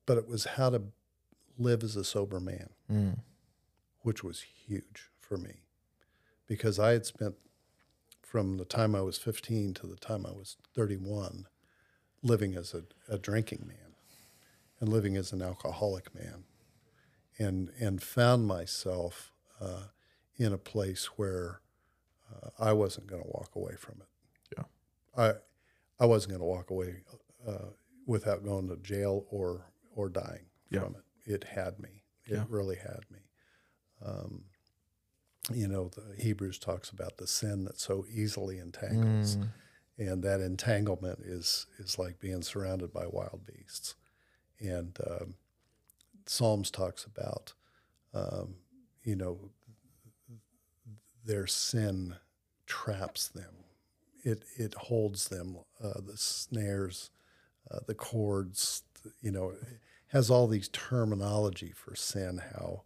But it was how to live as a sober man, Mm. which was huge for me, because I had spent from the time I was 15 to the time I was 31 living as a, a drinking man and living as an alcoholic man and and found myself uh, in a place where uh, I wasn't going to walk away from it. Yeah. I I wasn't going to walk away uh, without going to jail or or dying Yeah. from it. It had me. It Yeah. really had me. Um, you know, the Hebrews talks about the sin that so easily entangles, and that entanglement is is like being surrounded by wild beasts, and um, Psalms talks about, um, you know, their sin traps them. It it holds them. Uh, the snares, uh, the cords. You know, it has all these terminology for sin. How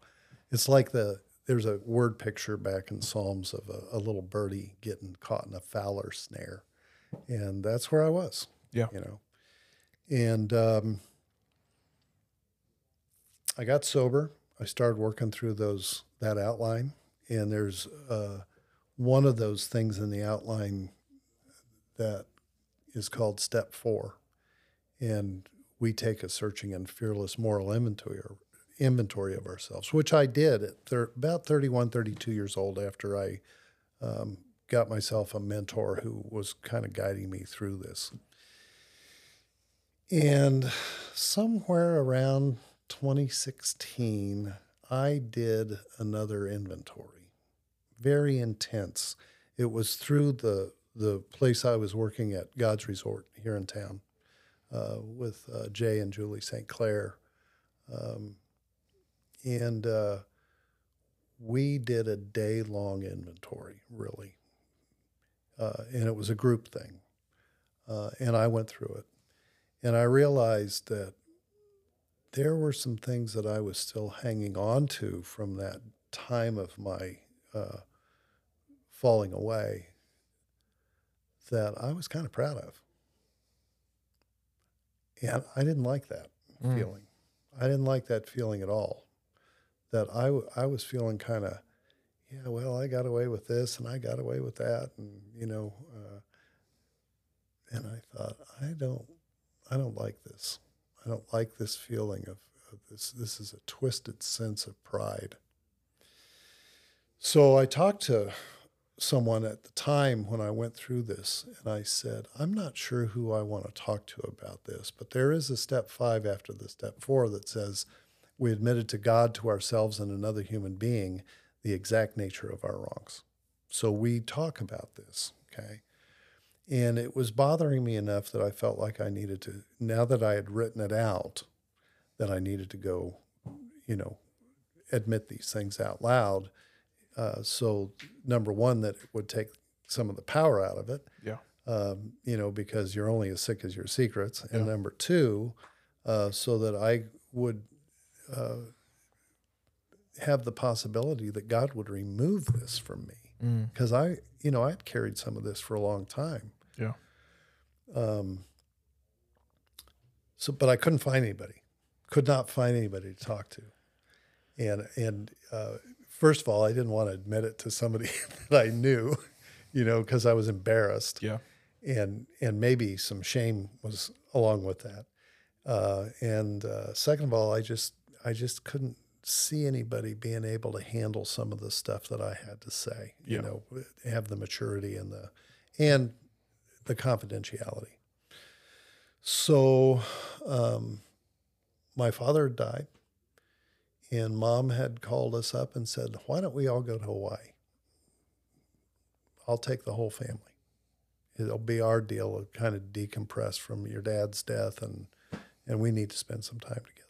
it's like the there's a word picture back in Psalms of a, a little birdie getting caught in a fowler snare, and that's where I was. Yeah. You know, and um, I got sober. I started working through those that outline, and there's uh, one of those things in the outline that is called step four, and we take a searching and fearless moral inventory or inventory of ourselves, which I did at thir- about 31, 32 years old after I um, got myself a mentor who was kind of guiding me through this. And somewhere around 2016, I did another inventory, very intense. It was through the the place I was working at, God's Resort here in town, uh, with uh, Jay and Julie St. Clair, um, and uh, we did a day long inventory, really, uh, and it was a group thing, uh, and I went through it, and I realized that there were some things that I was still hanging on to from that time of my uh, falling away that I was kind of proud of. And I didn't like that Mm. feeling. I didn't like that feeling at all. That I, w- I was feeling kind of, yeah, well, I got away with this and I got away with that. And, you know, uh, and I thought, I don't, I don't like this. I don't like this feeling of, of this. This is a twisted sense of pride. So I talked to someone at the time when I went through this, and I said, I'm not sure who I want to talk to about this, but there is a step five after the step four that says we admitted to God, to ourselves, and another human being the exact nature of our wrongs. So we talk about this, okay? And it was bothering me enough that I felt like I needed to, now that I had written it out, that I needed to go, you know, admit these things out loud. Uh, so, number one, that it would take some of the power out of it, Yeah. um, you know, because you're only as sick as your secrets. And number two, uh, so that I would uh, have the possibility that God would remove this from me. Mm. Because I, you know, I'd carried some of this for a long time. Um, so, but I couldn't find anybody. Could not find anybody to talk to. And and uh, first of all, I didn't want to admit it to somebody that I knew, you know, because I was embarrassed, Yeah. and and maybe some shame was along with that. Uh, and uh, second of all, I just I just couldn't see anybody being able to handle some of the stuff that I had to say. Yeah. You know, have the maturity and the and the confidentiality. So, um, my father died, and mom had called us up and said, Why don't we all go to Hawaii? I'll take the whole family. It'll be our deal to kind of decompress from your dad's death, and, and we need to spend some time together.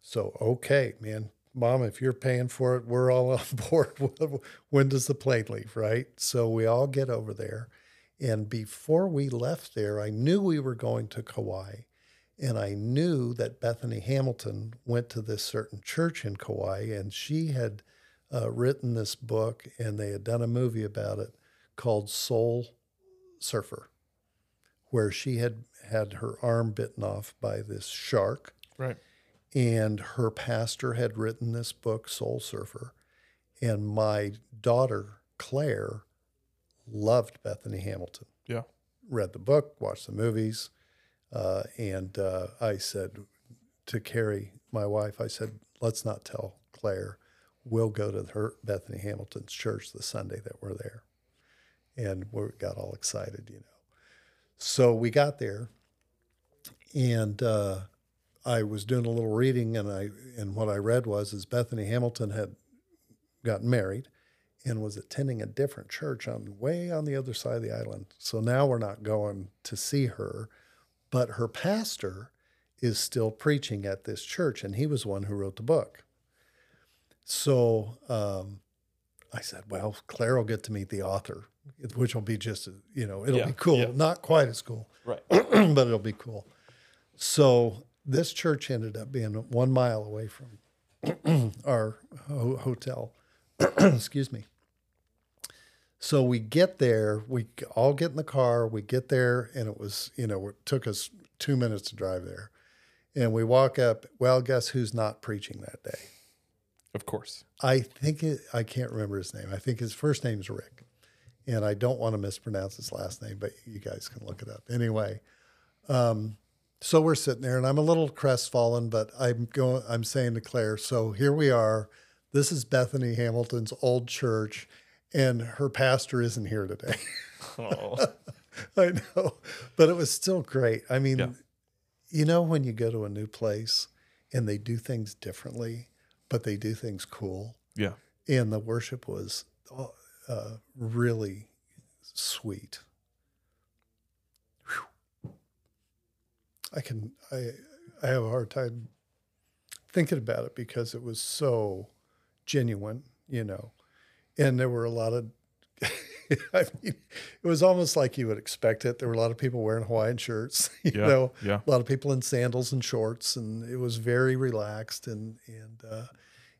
So, okay, man, mom, if you're paying for it, we're all on board. when does the plane leave, right? So we all get over there. And before we left there, I knew we were going to Kauai. And I knew that Bethany Hamilton went to this certain church in Kauai, and she had uh, written this book, and they had done a movie about it called Soul Surfer, where she had had her arm bitten off by this shark Right. and her pastor had written this book, Soul Surfer. And my daughter, Claire, loved Bethany Hamilton. Yeah. Read the book, watched the movies. Uh, and uh, I said to Carrie, my wife, I said, let's not tell Claire. We'll go to her Bethany Hamilton's church the Sunday that we're there. And we got all excited, you know. So we got there, and uh, I was doing a little reading, and I and what I read was is Bethany Hamilton had gotten married and was attending a different church on way on the other side of the island. So now we're not going to see her, but her pastor is still preaching at this church, and he was one who wrote the book. So um, I said, "Well, Claire will get to meet the author, which will be just you know it'll Yeah, be cool, yeah. not quite as cool, Right. but it'll be cool." So this church ended up being one mile away from our ho- hotel. Excuse me. So we get there, we all get in the car, we get there, and it was, you know, it took us two minutes to drive there. And we walk up, well, guess who's not preaching that day? Of course. I think it, I can't remember his name. I think his first name is Rick. And I don't want to mispronounce his last name, but you guys can look it up. Anyway, um, so we're sitting there and I'm a little crestfallen, but I'm going, I'm saying to Claire, so here we are. This is Bethany Hamilton's old church, and her pastor isn't here today. Oh. I know, but it was still great. I mean, Yeah. you know, when you go to a new place and they do things differently, but they do things cool, yeah. and the worship was uh, really sweet. Whew. I can I I have a hard time thinking about it because it was so genuine, you know, and there were a lot of. I mean, it was almost like you would expect it. There were a lot of people wearing Hawaiian shirts, you Yeah. know, Yeah. a lot of people in sandals and shorts, and it was very relaxed. And and uh,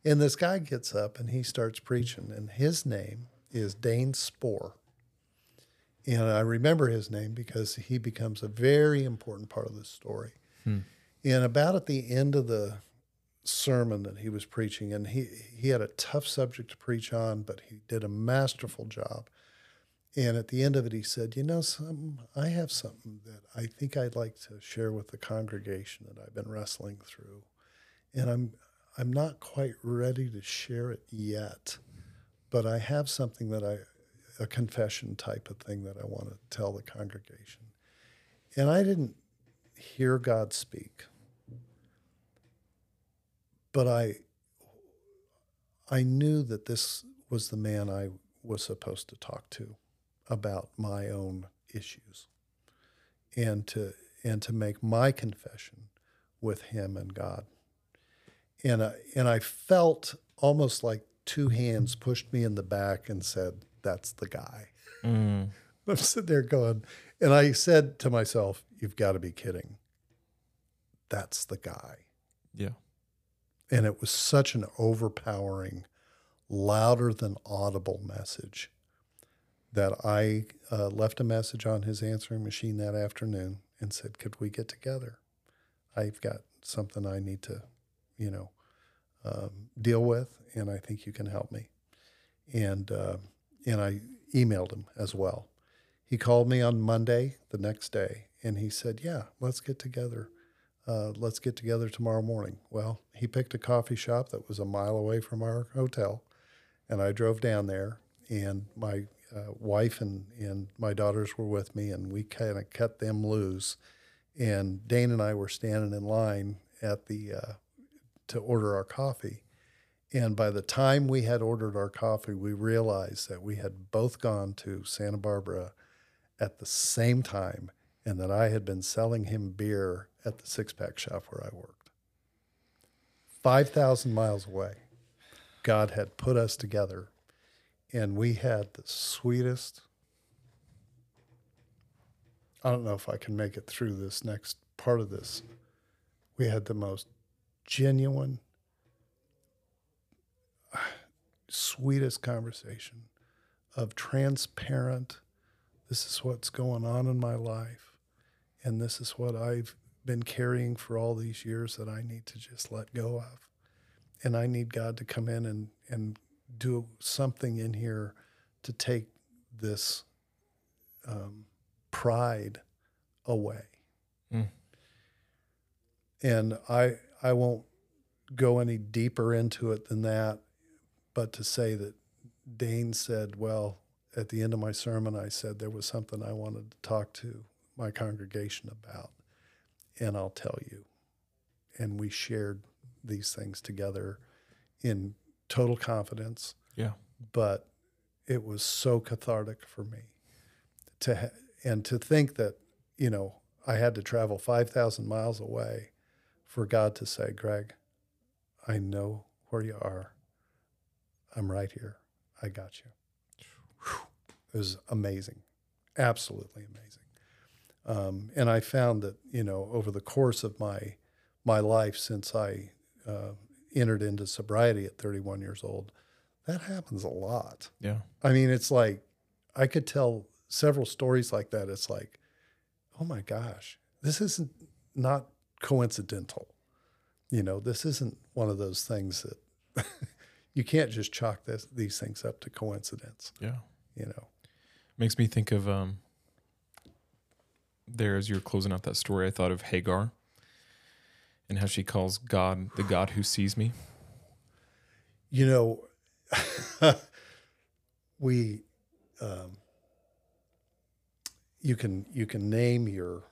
and this guy gets up and he starts preaching, and his name is Dane Spohr. And I remember his name because he becomes a very important part of this story. And about at the end of the sermon that he was preaching, and he, he had a tough subject to preach on, but he did a masterful job. And at the end of it, he said, You know, something, I have something that I think I'd like to share with the congregation that I've been wrestling through. And I'm, I'm not quite ready to share it yet, but I have something that I, a confession type of thing that I want to tell the congregation. And I didn't hear God speak, but I, I knew that this was the man I was supposed to talk to about my own issues and to and to make my confession with him and God. And I, and I felt almost like two hands pushed me in the back and said, "That's the guy." Mm. I'm sitting there going, and I said to myself, "You've got to be kidding. That's the guy." Yeah. And it was such an overpowering, louder than audible message that I uh, left a message on his answering machine that afternoon and said, Could we get together? I've got something I need to, you know, um, deal with, and I think you can help me. And, uh, and I emailed him as well. He called me on Monday, the next day, and he said, Yeah, let's get together uh, let's get together tomorrow morning. Well, he picked a coffee shop that was a mile away from our hotel, and I drove down there, and my uh, wife and, and my daughters were with me, and we kind of cut them loose. And Dane and I were standing in line at the uh, to order our coffee. And by the time we had ordered our coffee, we realized that we had both gone to Santa Barbara at the same time and that I had been selling him beer at the six pack shop where I worked. 5,000 miles away, God had put us together, and we had the sweetest. I don't know if I can make it through this next part of this. We had the most genuine, sweetest conversation of transparent, this is what's going on in my life and this is what I've been carrying for all these years that I need to just let go of. And I need God to come in and, and do something in here to take this um, pride away. Mm. And I I won't go any deeper into it than that, but to say that Dane said, well, at the end of my sermon, I said there was something I wanted to talk to my congregation about, and I'll tell you. And we shared these things together in total confidence. Yeah. but it was so cathartic for me to ha- and to think that you know I had to travel 5000 miles away for God to say Greg I know where you are I'm right here I got you it was amazing absolutely amazing um, and I found that you know over the course of my my life since I uh, entered into sobriety at 31 years old that happens a lot Yeah. I mean, it's like I could tell several stories like that. It's like, oh my gosh, this isn't not coincidental. You know, this isn't one of those things that you can't just chalk this, these things up to coincidence. Yeah. You know, Makes me think of um there as you're closing out that story, I thought of Hagar and how she calls God the God who sees me. you know, we, um, you can you can name your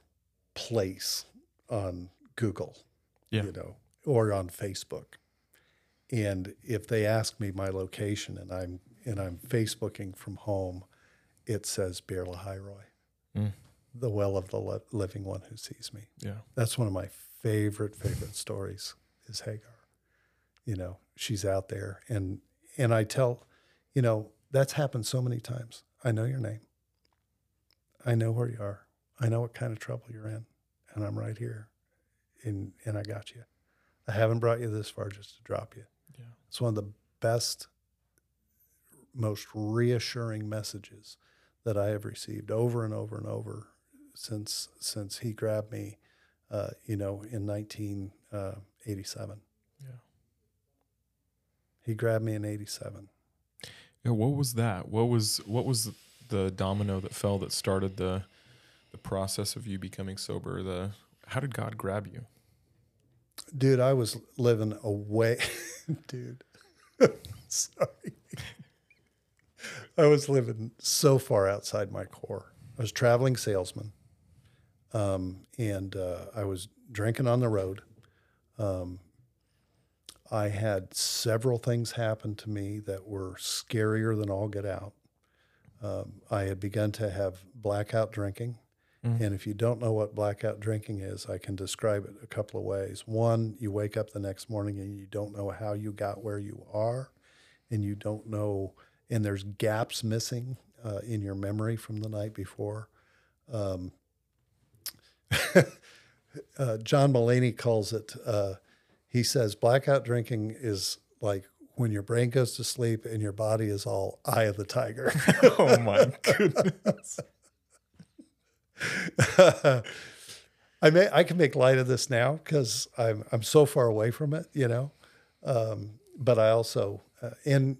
place on Google, Yeah. you know, or on Facebook, and if they ask me my location and I'm and I'm Facebooking from home, it says Beer Lahairoi, Mm. The well of the li- living one who sees me. Yeah. That's one of my favorite favorite stories is Hagar. You know, she's out there and and I tell, you know, that's happened so many times. I know your name. I know where you are. I know what kind of trouble you're in, and I'm right here. And and I got you. I haven't brought you this far just to drop you. Yeah. It's one of the best most reassuring messages that I have received over and over and over since since he grabbed me uh, you know, in 1987. Yeah. He grabbed me in 87. Yeah, what was that? What was what was the domino that fell that started the the process of you becoming sober? The how did God grab you? Dude, I was living away. Dude, sorry. I was living so far outside my core. I was traveling salesman, um, and uh, I was drinking on the road. Um, I had several things happen to me that were scarier than all get out. Um, I had begun to have blackout drinking. And if you don't know what blackout drinking is, I can describe it a couple of ways. One, you wake up the next morning and you don't know how you got where you are, and you don't know, and there's gaps missing uh, in your memory from the night before. Um, uh, John Mulaney calls it, uh, he says, blackout drinking is like when your brain goes to sleep and your body is all eye of the tiger. oh my goodness. I may I can make light of this now because I'm I'm so far away from it, you know. Um, but I also uh, and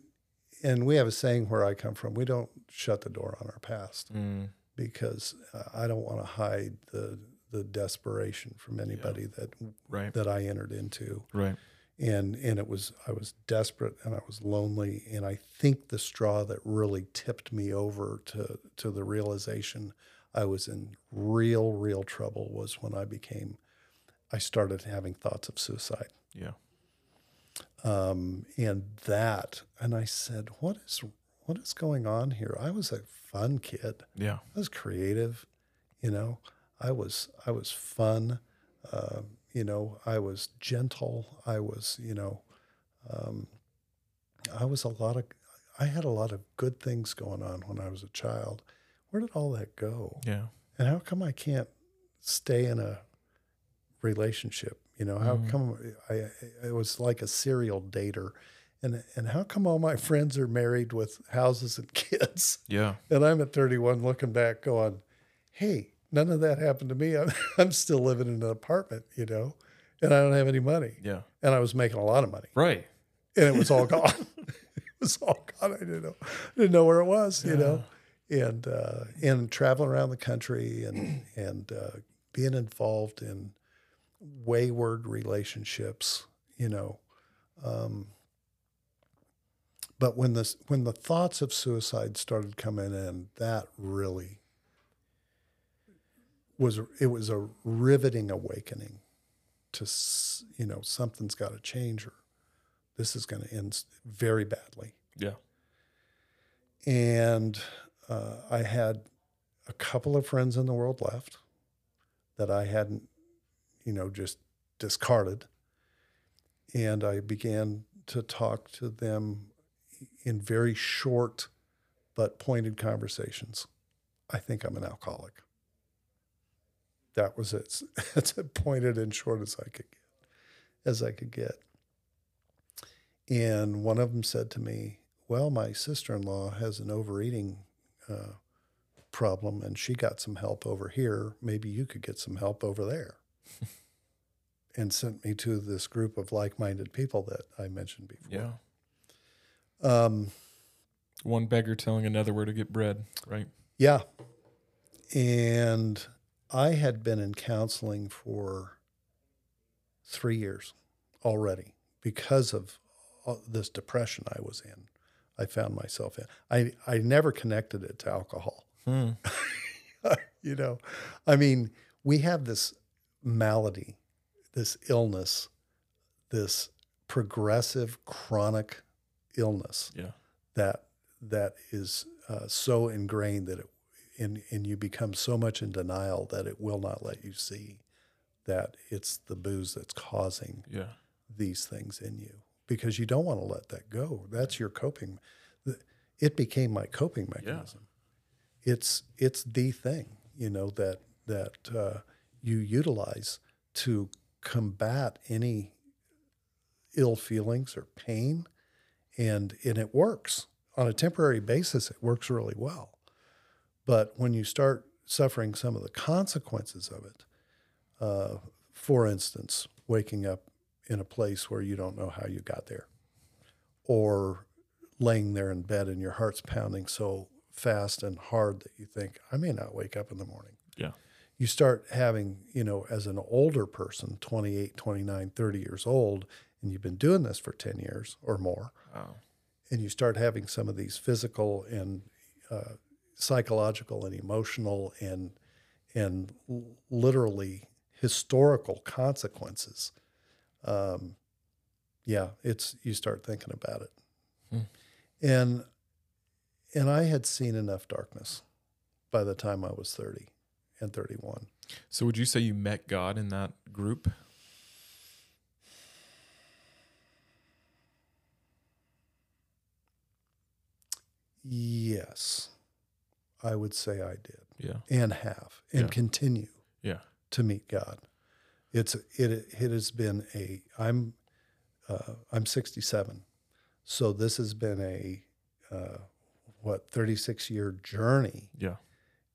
and we have a saying where I come from: we don't shut the door on our past Mm, because uh, I don't want to hide the the desperation from anybody that right. that I entered into Right. and and it was I was desperate and I was lonely and I think the straw that really tipped me over to to the realization I was in real real trouble was when I became I started having thoughts of suicide Yeah. um, and that and I said what is what is going on here I was a fun kid Yeah. I was creative, you know. I was I was fun, uh, you know. I was gentle. I was, you know, um, I was a lot of. I had a lot of good things going on when I was a child. Where did all that go? Yeah. And how come I can't stay in a relationship? You know, how Mhm. come I, I was like a serial dater, and and how come all my friends are married with houses and kids? Yeah. And I'm at 31 looking back going, hey, none of that happened to me. I'm, I'm still living in an apartment, you know, and I don't have any money. Yeah. And I was making a lot of money Right. and it was all gone. it was all gone. I didn't know, didn't know where it was, you know, and, uh, and traveling around the country and, and, uh, being involved in wayward relationships, you know, um, but when this when the thoughts of suicide started coming in, that really was it was a riveting awakening to you know something's got to change or this is going to end very badly. Yeah. And uh, I had a couple of friends in the world left that I hadn't, you know, just discarded. And I began to talk to them in very short but pointed conversations. I think I'm an alcoholic. That was it. It's as pointed and short as I could get, as I could get. And one of them said to me, "Well, my sister-in-law has an overeating uh, problem, and she got some help over here. Maybe you could get some help over there." and sent me to this group of like-minded people that I mentioned before. Yeah. Um, One beggar telling another where to get bread, right? Yeah. And I had been in counseling for three years already because of this depression I was in. I found myself in. I, I never connected it to alcohol. Hmm. you know, I mean, we have this malady, this illness, this progressive chronic illness Yeah. that that is uh, so ingrained that it and and you become so much in denial that it will not let you see that it's the booze that's causing Yeah. these things in you because you don't want to let that go. That's your coping. It became my coping mechanism. It's it's the thing you know that that uh, you utilize to combat any ill feelings or pain, and and it works on a temporary basis. It works really well, but when you start suffering some of the consequences of it, uh, for instance, waking up in a place where you don't know how you got there, or laying there in bed and your heart's pounding so fast and hard that you think, I may not wake up in the morning. Yeah. You start having, you know, as an older person, 28, 29, 30 years old, and you've been doing this for 10 years or more, Wow. and you start having some of these physical and uh, psychological and emotional and and literally historical consequences. Um, yeah, it's you start thinking about it, Hmm. and and I had seen enough darkness by the time I was thirty and thirty one. So would you say you met God in that group? Yes, I would say I did Yeah. and have and Yeah. continue. Yeah. to meet God. It's it it has been a I'm uh, I'm 67, so this has been a uh, what 36 year journey Yeah.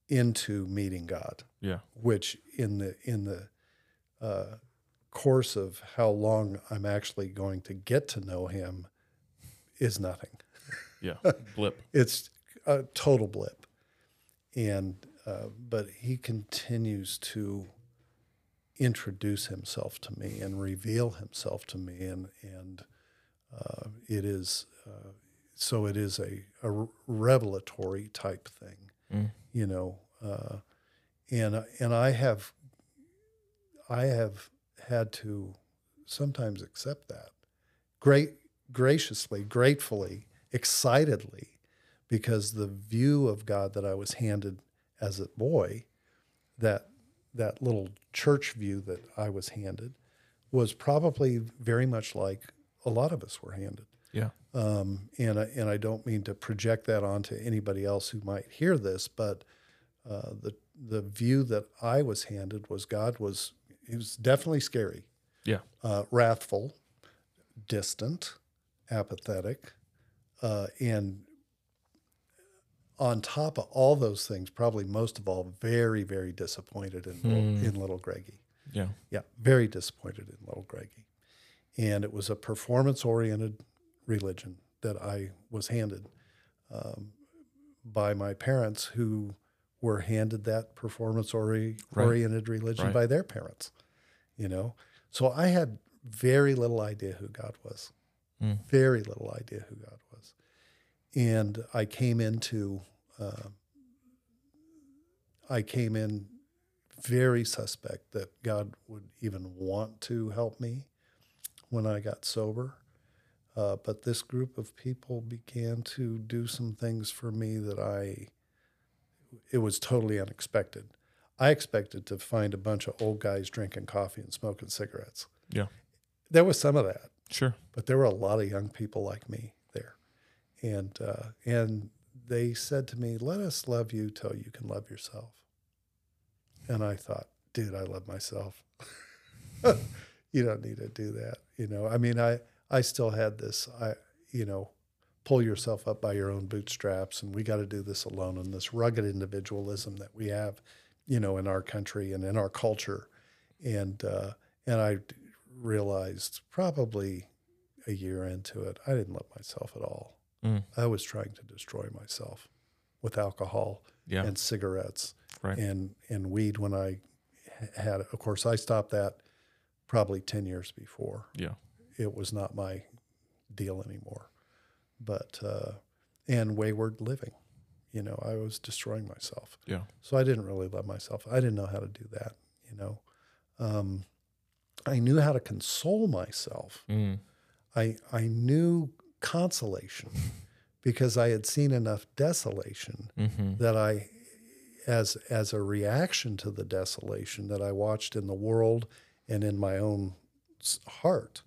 into meeting God, Yeah. which in the in the uh, course of how long I'm actually going to get to know Him is nothing. Yeah. Blip. It's a total blip, and uh, but He continues to introduce himself to me and reveal himself to me and and uh, it is uh, so it is a, a revelatory type thing Mm. you know uh, and and I have I have had to sometimes accept that great graciously gratefully excitedly because the view of God that I was handed as a boy that that little church view that I was handed was probably very much like a lot of us were handed. Yeah. Um, and I, and I don't mean to project that onto anybody else who might hear this, but uh, the the view that I was handed was God was he was definitely scary, Yeah. uh, wrathful, distant, apathetic, uh, and on top of all those things, probably most of all, very very disappointed in little, in little Greggy. Yeah. Yeah, very disappointed in little Greggy. And it was a performance oriented religion that I was handed um, by my parents, who were handed that performance ori- Right. oriented religion Right. by their parents. You know, so I had very little idea who God was, Mm. very little idea who God was. And I came into, uh, I came in very suspect that God would even want to help me when I got sober. Uh, but this group of people began to do some things for me that I, it was totally unexpected. I expected to find a bunch of old guys drinking coffee and smoking cigarettes. Yeah. There was some of that, Sure. but there were a lot of young people like me and uh, and they said to me, "Let us love you till you can love yourself." And I thought, dude, I love myself. you don't need to do that, you know. I mean, I I still had this, I you know, pull yourself up by your own bootstraps, and we got to do this alone. And this rugged individualism that we have, you know, in our country and in our culture, and uh, and I realized probably a year into it, I didn't love myself at all. Mm. I was trying to destroy myself with alcohol Yeah. and cigarettes Right. and and weed when I had. Of course, I stopped that probably ten years before. yeah. It was not my deal anymore. But uh, and wayward living, you know, I was destroying myself. Yeah. So I didn't really love myself. I didn't know how to do that. You know, um, I knew how to console myself. Mm. I I knew consolation because I had seen enough desolation hmm that I, as as a reaction to the desolation that I watched in the world and in my own heart,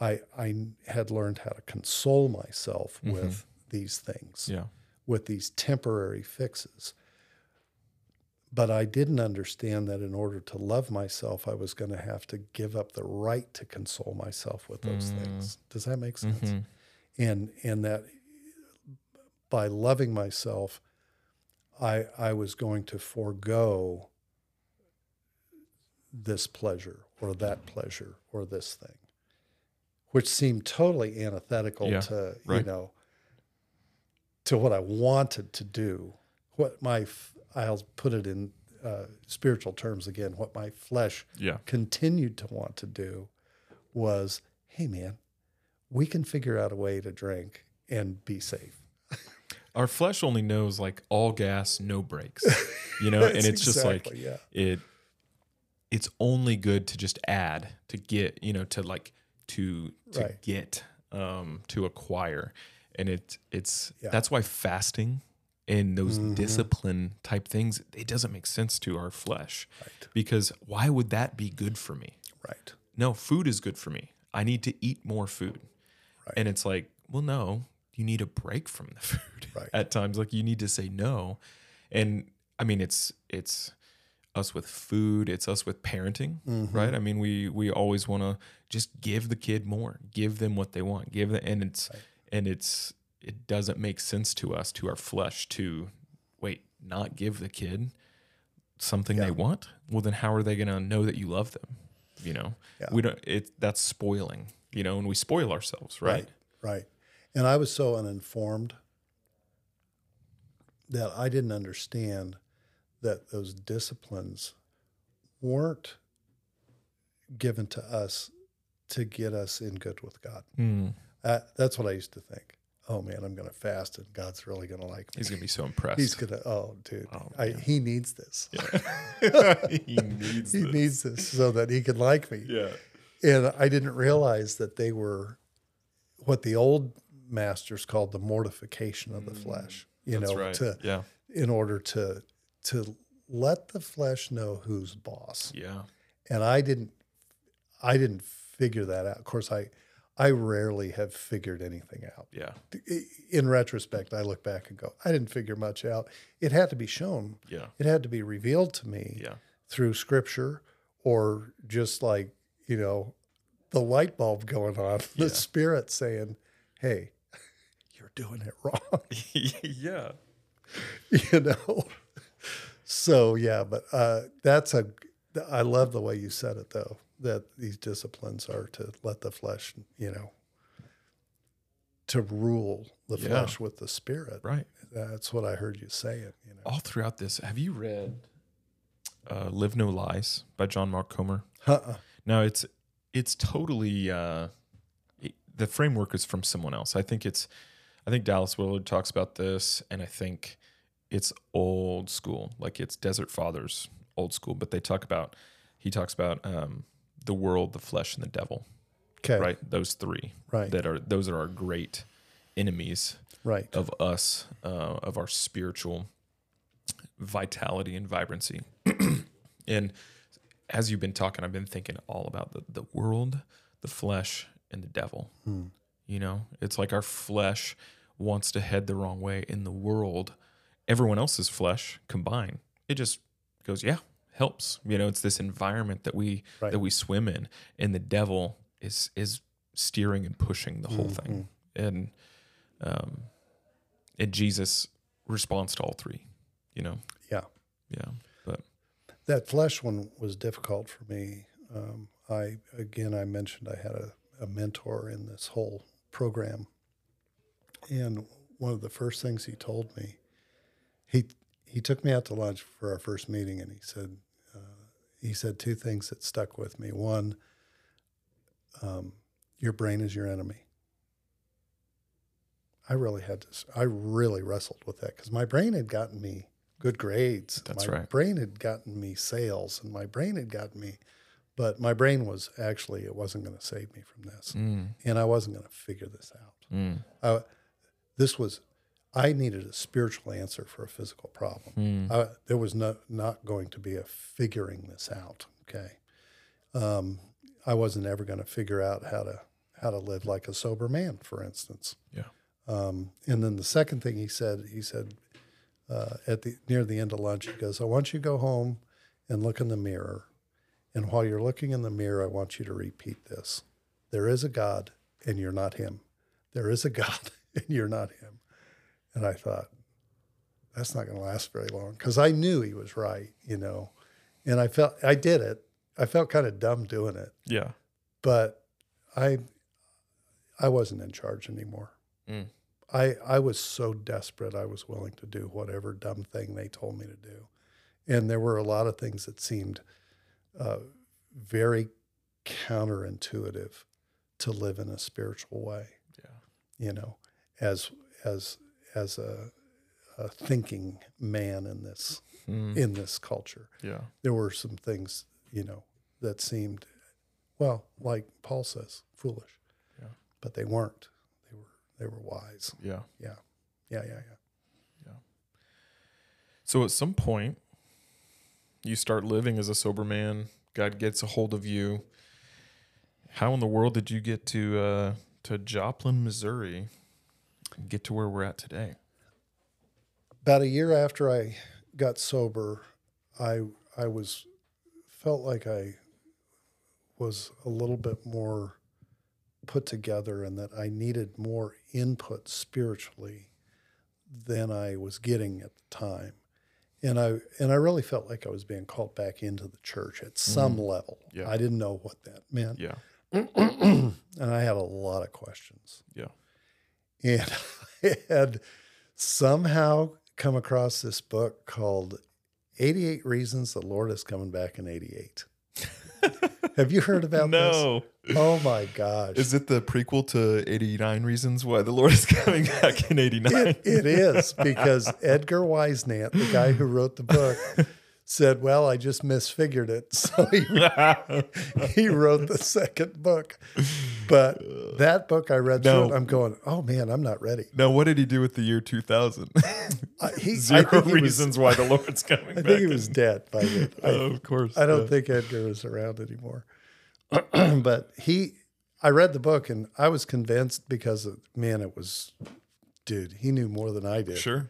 I I had learned how to console myself with these things, Yeah. with these temporary fixes. But I didn't understand that in order to love myself, I was going to have to give up the right to console myself with those things. Does that make sense? Mhm. and and that by loving myself i i was going to forego this pleasure or that pleasure or this thing which seemed totally antithetical Yeah, to right. you know to what i wanted to do what my f- i'll put it in uh, spiritual terms again what my flesh Yeah. continued to want to do was hey man we can figure out a way to drink and be safe Our flesh only knows like all gas, no brakes. You know, and it's just like yeah. it it's only good to just add, to get, you know, to like to to Right. get um to acquire. And it it's Yeah. that's why fasting and those Mhm. discipline type things, it doesn't make sense to our flesh. right Because why would that be good for me? right no, food is good for me. I need to eat more food. Right. And it's like, well, no, you need a break from the food Right. at times. Like you need to say no. And I mean, it's it's us with food. It's us with parenting, Mm-hmm. right? I mean, we we always want to just give the kid more, give them what they want, give them, and it's and it's it doesn't make sense to us to our flesh to wait, not give the kid something Yeah. they want. Well, then how are they going to know that you love them? You know, Yeah. we don't. It that's spoiling. You know, and we spoil ourselves, right? right right and i was so uninformed that i didn't understand that those disciplines weren't given to us to get us in good with god Mm. uh, that's what i used to think oh man i'm going to fast and god's really going to like me He's gonna be so impressed. he's going to oh dude Oh, I, he needs this he needs. he this. needs this so that he can like me Yeah. and I didn't realize that they were what the old masters called the mortification of the flesh. You Mm, That's know, right. to yeah. in order to to let the flesh know who's boss. Yeah. And I didn't I didn't figure that out. Of course, I I rarely have figured anything out. Yeah. In retrospect, I look back and go, I didn't figure much out. It had to be shown. Yeah. It had to be revealed to me Yeah. through scripture or just like, you know, the light bulb going on, the Yeah. spirit saying, Hey, you're doing it wrong, yeah. you know? So, yeah, but uh, that's a, I love the way you said it though, that these disciplines are to let the flesh, you know, to rule the Yeah. flesh with the spirit. Right. That's what I heard you saying, you know. All throughout this, have you read uh, "Live No Lies" by John Mark Comer? Uh-uh. No, it's it's totally uh, it- the framework is from someone else. I think it's I think Dallas Willard talks about this, and I think it's old school, like it's Desert Fathers, old school. But they talk about he talks about um, the world, the flesh, and the devil, Okay. right? Those three, Right. That are those are our great enemies Right. of us, uh, of our spiritual vitality and vibrancy. and as you've been talking, I've been thinking all about the, the world, the flesh, and the devil. You know, it's like our flesh wants to head the wrong way. In the world, everyone else's flesh combined, it just goes, yeah, helps. You know, it's this environment that we Right. that we swim in, and the devil is is steering and pushing the whole thing. And um, and Jesus responds to all three. You know, Yeah. yeah, but That flesh one was difficult for me. Um, I again, I mentioned I had a, a mentor in this whole program, and one of the first things he told me, he he took me out to lunch for our first meeting, and he said uh, he said two things that stuck with me. One, um, your brain is your enemy. I really had to. I really wrestled with that because my brain had gotten me good grades. That's my right. brain had gotten me sales, and my brain had gotten me. But my brain was actually it wasn't going to save me from this, mm, and I wasn't going to figure this out. mm, I, this was I needed a spiritual answer for a physical problem. mm, I, there was no, not going to be a figuring this out. Okay, um, I wasn't ever going to figure out how to how to live like a sober man, for instance. yeah, Um, and then the second thing he said, he said uh, at the near the end of lunch, he goes, "I want you to go home and look in the mirror, and while you're looking in the mirror, I want you to repeat this: There is a God, and you're not Him. There is a God, and you're not Him." And I thought, that's not going to last very long because I knew he was right, you know, and I felt I did it. I felt kind of dumb doing it, yeah, but I I wasn't in charge anymore. Mm. I I was so desperate I was willing to do whatever dumb thing they told me to do. And there were a lot of things that seemed uh, very counterintuitive to live in a spiritual way, yeah, you know, as as as a, a thinking man in this mm, in this culture yeah, there were some things, you know, that seemed, well, like Paul says, foolish. Yeah. But they weren't. They were they were wise. yeah. Yeah. Yeah, yeah, yeah. So at some point, you start living as a sober man. God gets a hold of you. How in the world did you get to uh, to Joplin, Missouri, get to where we're at today? About a year after I got sober, I I was felt like I was a little bit more put together and that I needed more input spiritually than I was getting at the time. And I and I really felt like I was being called back into the church at mm-hmm. some level. Yeah. I didn't know what that meant. Yeah, and I had a lot of questions. yeah, And I had somehow come across this book called 88 Reasons the Lord is Coming Back in 88. Have you heard about this? no. Oh my gosh. Is it the prequel to 89 Reasons Why the Lord is Coming Back in 89? it, it is because Edgar Whisenant, the guy who wrote the book, said, Well, I just misfigured it. So he, he wrote the second book. But that book I read through it, I'm going, Oh man, I'm not ready. now, what did he do with the year 2000? I, he, Zero he was- reasons why the Lord's coming I think he was dead by then. I, Oh, of course. I don't yeah. think Edgar is around anymore. but he, I read the book and I was convinced because, of, man, it was, dude, he knew more than I did. Sure.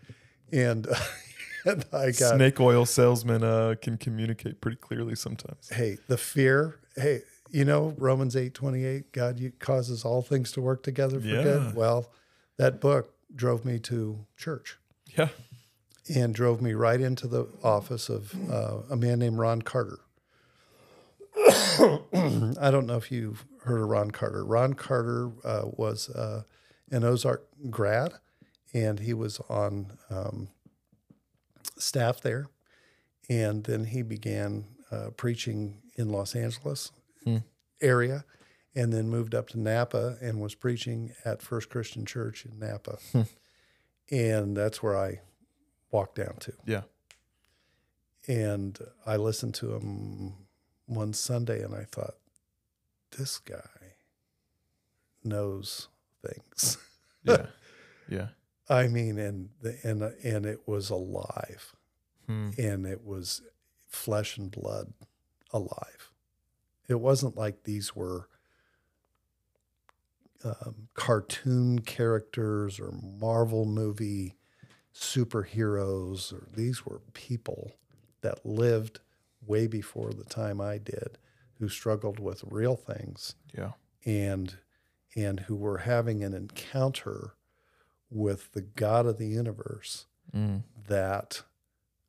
And, and I got, Snake oil salesmen uh, can communicate pretty clearly sometimes. hey, the fear, hey, you know, Romans eight twenty eight, God causes all things to work together for Yeah. good. Well, that book drove me to church Yeah. and drove me right into the office of uh, a man named Ron Carter. I don't know if you've heard of Ron Carter. Ron Carter uh, was uh, an Ozark grad, and he was on um, staff there. And then he began uh, preaching in Los Angeles area, and then moved up to Napa and was preaching at First Christian Church in Napa. and that's where I walked down to Yeah. and I listened to him one Sunday and I thought, this guy knows things. Yeah. Yeah. I mean, and the, and and it was alive, Hmm. and it was flesh and blood, alive. It wasn't like these were um, cartoon characters or Marvel movie superheroes, or these were people that lived way before the time I did, who struggled with real things Yeah. and and who were having an encounter with the God of the universe Mm. that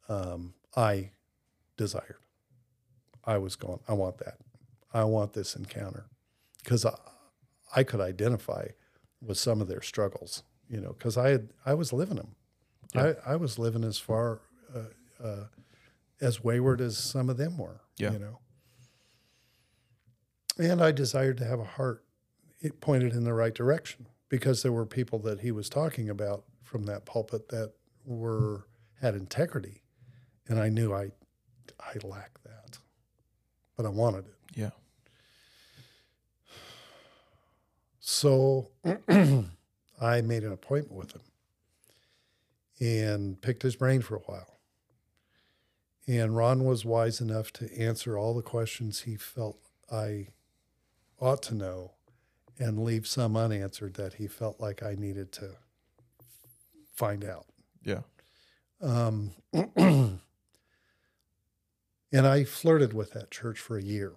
um, I desired. I was going, I want that. I want this encounter because I, I could identify with some of their struggles, you know, because I had I was living them. Yeah. I, I was living as far uh, uh, as wayward as some of them were, Yeah. you know. And I desired to have a heart it pointed in the right direction because there were people that he was talking about from that pulpit that were had integrity, and I knew I I lacked that, but I wanted it. Yeah. So I made an appointment with him and picked his brain for a while. And Ron was wise enough to answer all the questions he felt I ought to know and leave some unanswered that he felt like I needed to find out. Yeah. Um, and I flirted with that church for a year.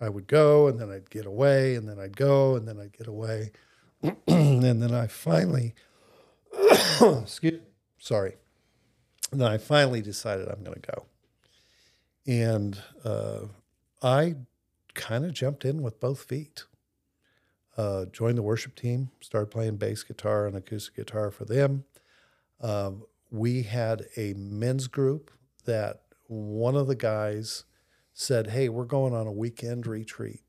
I would go and then I'd get away and then I'd go and then I'd get away. and then I finally, excuse sorry. And then I finally decided I'm going to go. And uh, I kind of jumped in with both feet. Uh, joined the worship team, started playing bass guitar and acoustic guitar for them. Um, we had a men's group that one of the guys said, Hey, we're going on a weekend retreat.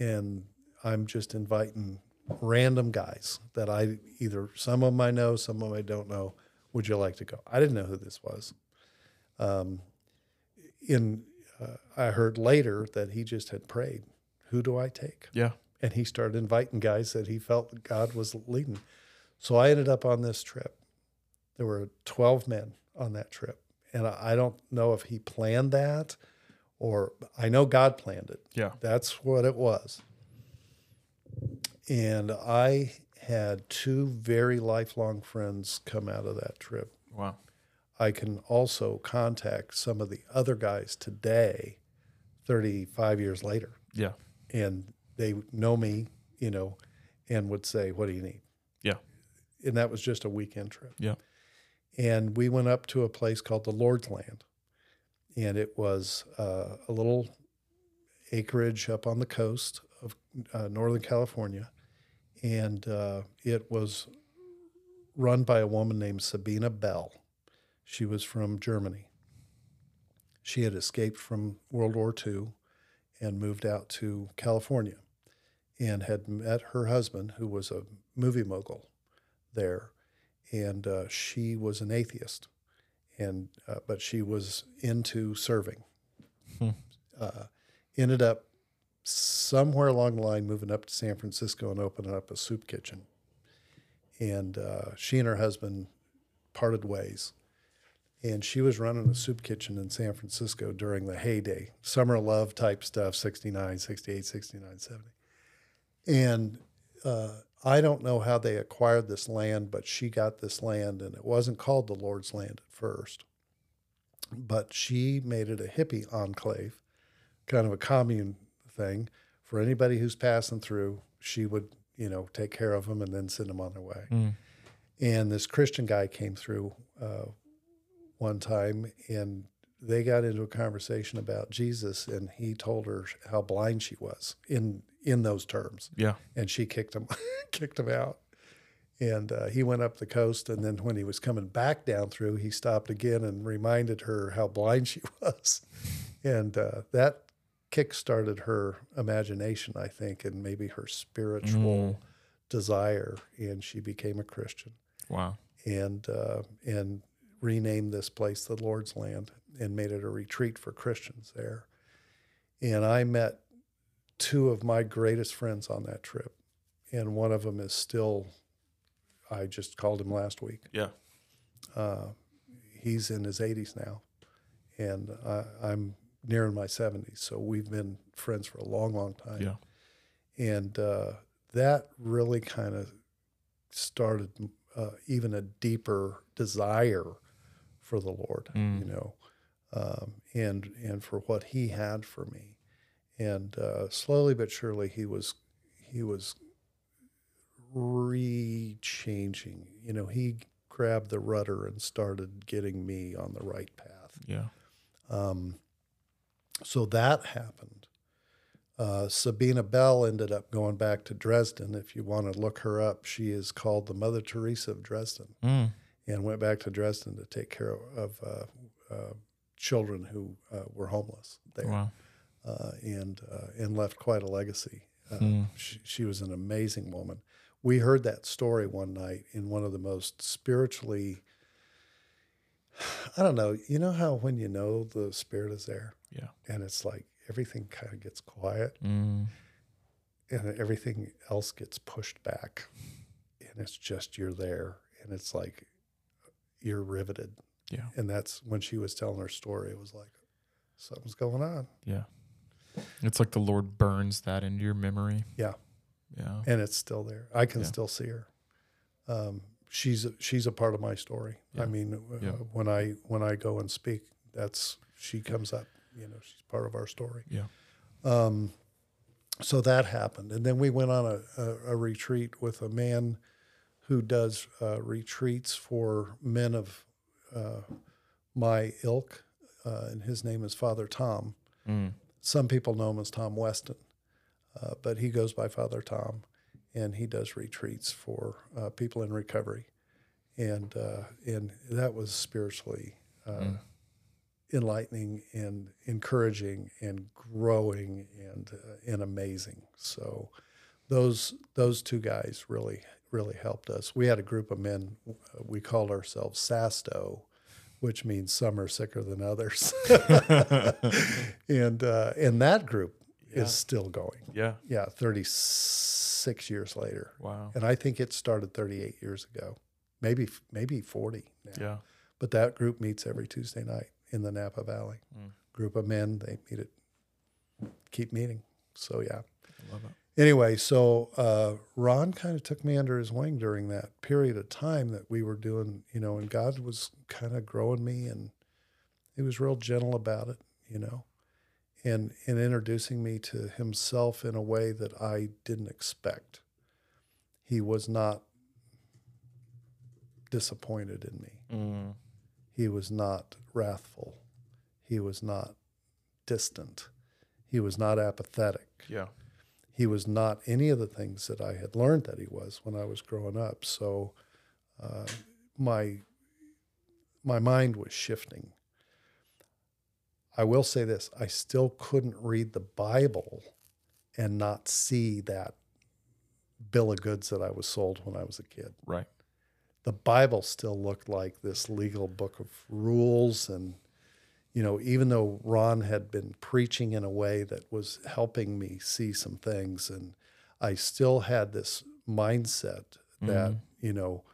And I'm just inviting random guys that I either some of them I know, some of them I don't know. Would you like to go? I didn't know who this was. Um, in uh, I heard later that he just had prayed, Who do I take? Yeah. and he started inviting guys that he felt God was leading. So I ended up on this trip. There were 12 men on that trip. And I I don't know if he planned that or I know God planned it. Yeah. That's what it was. And I had two very lifelong friends come out of that trip. Wow. I can also contact some of the other guys today, 35 years later Yeah. and they know me, you know, and would say, "What do you need?" Yeah. And that was just a weekend trip. Yeah. And we went up to a place called the Lord's Land, and it was uh, a little acreage up on the coast of uh, Northern California, and uh, it was run by a woman named Sabine Ball. She was from Germany. She had escaped from World War II and moved out to California and had met her husband, who was a movie mogul there. And uh, she was an atheist, and uh, but she was into serving. Hmm. Uh, ended up somewhere along the line moving up to San Francisco and opening up a soup kitchen. And uh, she and her husband parted ways and she was running a soup kitchen in San Francisco during the heyday, summer love type stuff, 69, 68, 69, 70. And uh, I don't know how they acquired this land, but she got this land, and it wasn't called the Lord's land at first. But she made it a hippie enclave, kind of a commune thing for anybody who's passing through. She would, you know, take care of them and then send them on their way. Mm. And this Christian guy came through uh, one time and they got into a conversation about Jesus and he told her how blind she was in in those terms Yeah. and she kicked him kicked him out and uh, he went up the coast and then when he was coming back down through he stopped again and reminded her how blind she was and uh, that kick started her imagination I think and maybe her spiritual desire and she became a Christian Wow. and uh, and renamed this place the Lord's Land and made it a retreat for Christians there. And I met two of my greatest friends on that trip, and one of them is still. I just called him last week. Yeah. He's in his 80s now, and I, I'm nearing my 70s. So we've been friends for a long, long time. Yeah. and uh, that really kind of started uh, even a deeper desire for the Lord, you know, um, and and for what He had for me, and uh, slowly but surely He was He was re-changing. You know, He grabbed the rudder and started getting me on the right path. Yeah. So that happened. Uh, Sabine Ball ended up going back to Dresden. If you want to look her up, she is called the Mother Teresa of Dresden Mm. and went back to Dresden to take care of uh, uh, children who uh, were homeless there Wow. Uh, and, uh, and left quite a legacy. Hmm. she, she was an amazing woman. We heard that story one night in one of the most spiritually, I don't know, you know how when you know the Spirit is there? Yeah. and it's like everything kind of gets quiet Mm. and everything else gets pushed back and it's just you're there and it's like you're riveted Yeah. and that's when she was telling her story it was like something's going on Yeah. It's like the Lord burns that into your memory. yeah Yeah. and it's still there i can Yeah. still see her um, she's she's a part of my story Yeah. i mean uh, when i when i go and speak that's she comes up you know she's part of our story Yeah. Um, so that happened, and then we went on a, a, a retreat with a man who does uh, retreats for men of uh, my ilk, uh, and his name is Father Tom. Mm. Some people know him as Tom Weston, uh, but he goes by Father Tom, and he does retreats for uh, people in recovery, and uh, and that was spiritually uh, enlightening and encouraging and growing and uh, and amazing. So those those two guys really really helped us. We had a group of men. We called ourselves SASTO, which means some are sicker than others, and uh, and that group is still going. Yeah. Yeah, thirty six years later, Wow. and I think it started thirty eight years ago, maybe maybe forty now. Yeah. But that group meets every Tuesday night in the Napa Valley. Group of men, they meet it, keep meeting. So yeah. I love it. Anyway, so uh, Ron kind of took me under his wing during that period of time that we were doing, you know, and God was kind of growing me, and he was real gentle about it, you know, and and introducing me to Himself in a way that I didn't expect. He was not disappointed in me. Mm. He was not wrathful. He was not distant. He was not apathetic. Yeah. He was not any of the things that I had learned that he was when I was growing up. So uh, my my mind was shifting. I will say this: I still couldn't read the Bible and not see that bill of goods that I was sold when I was a kid Right. the Bible still looked like this legal book of rules. And, you know, even though Ron had been preaching in a way that was helping me see some things, and I still had this mindset that, mm-hmm. you know,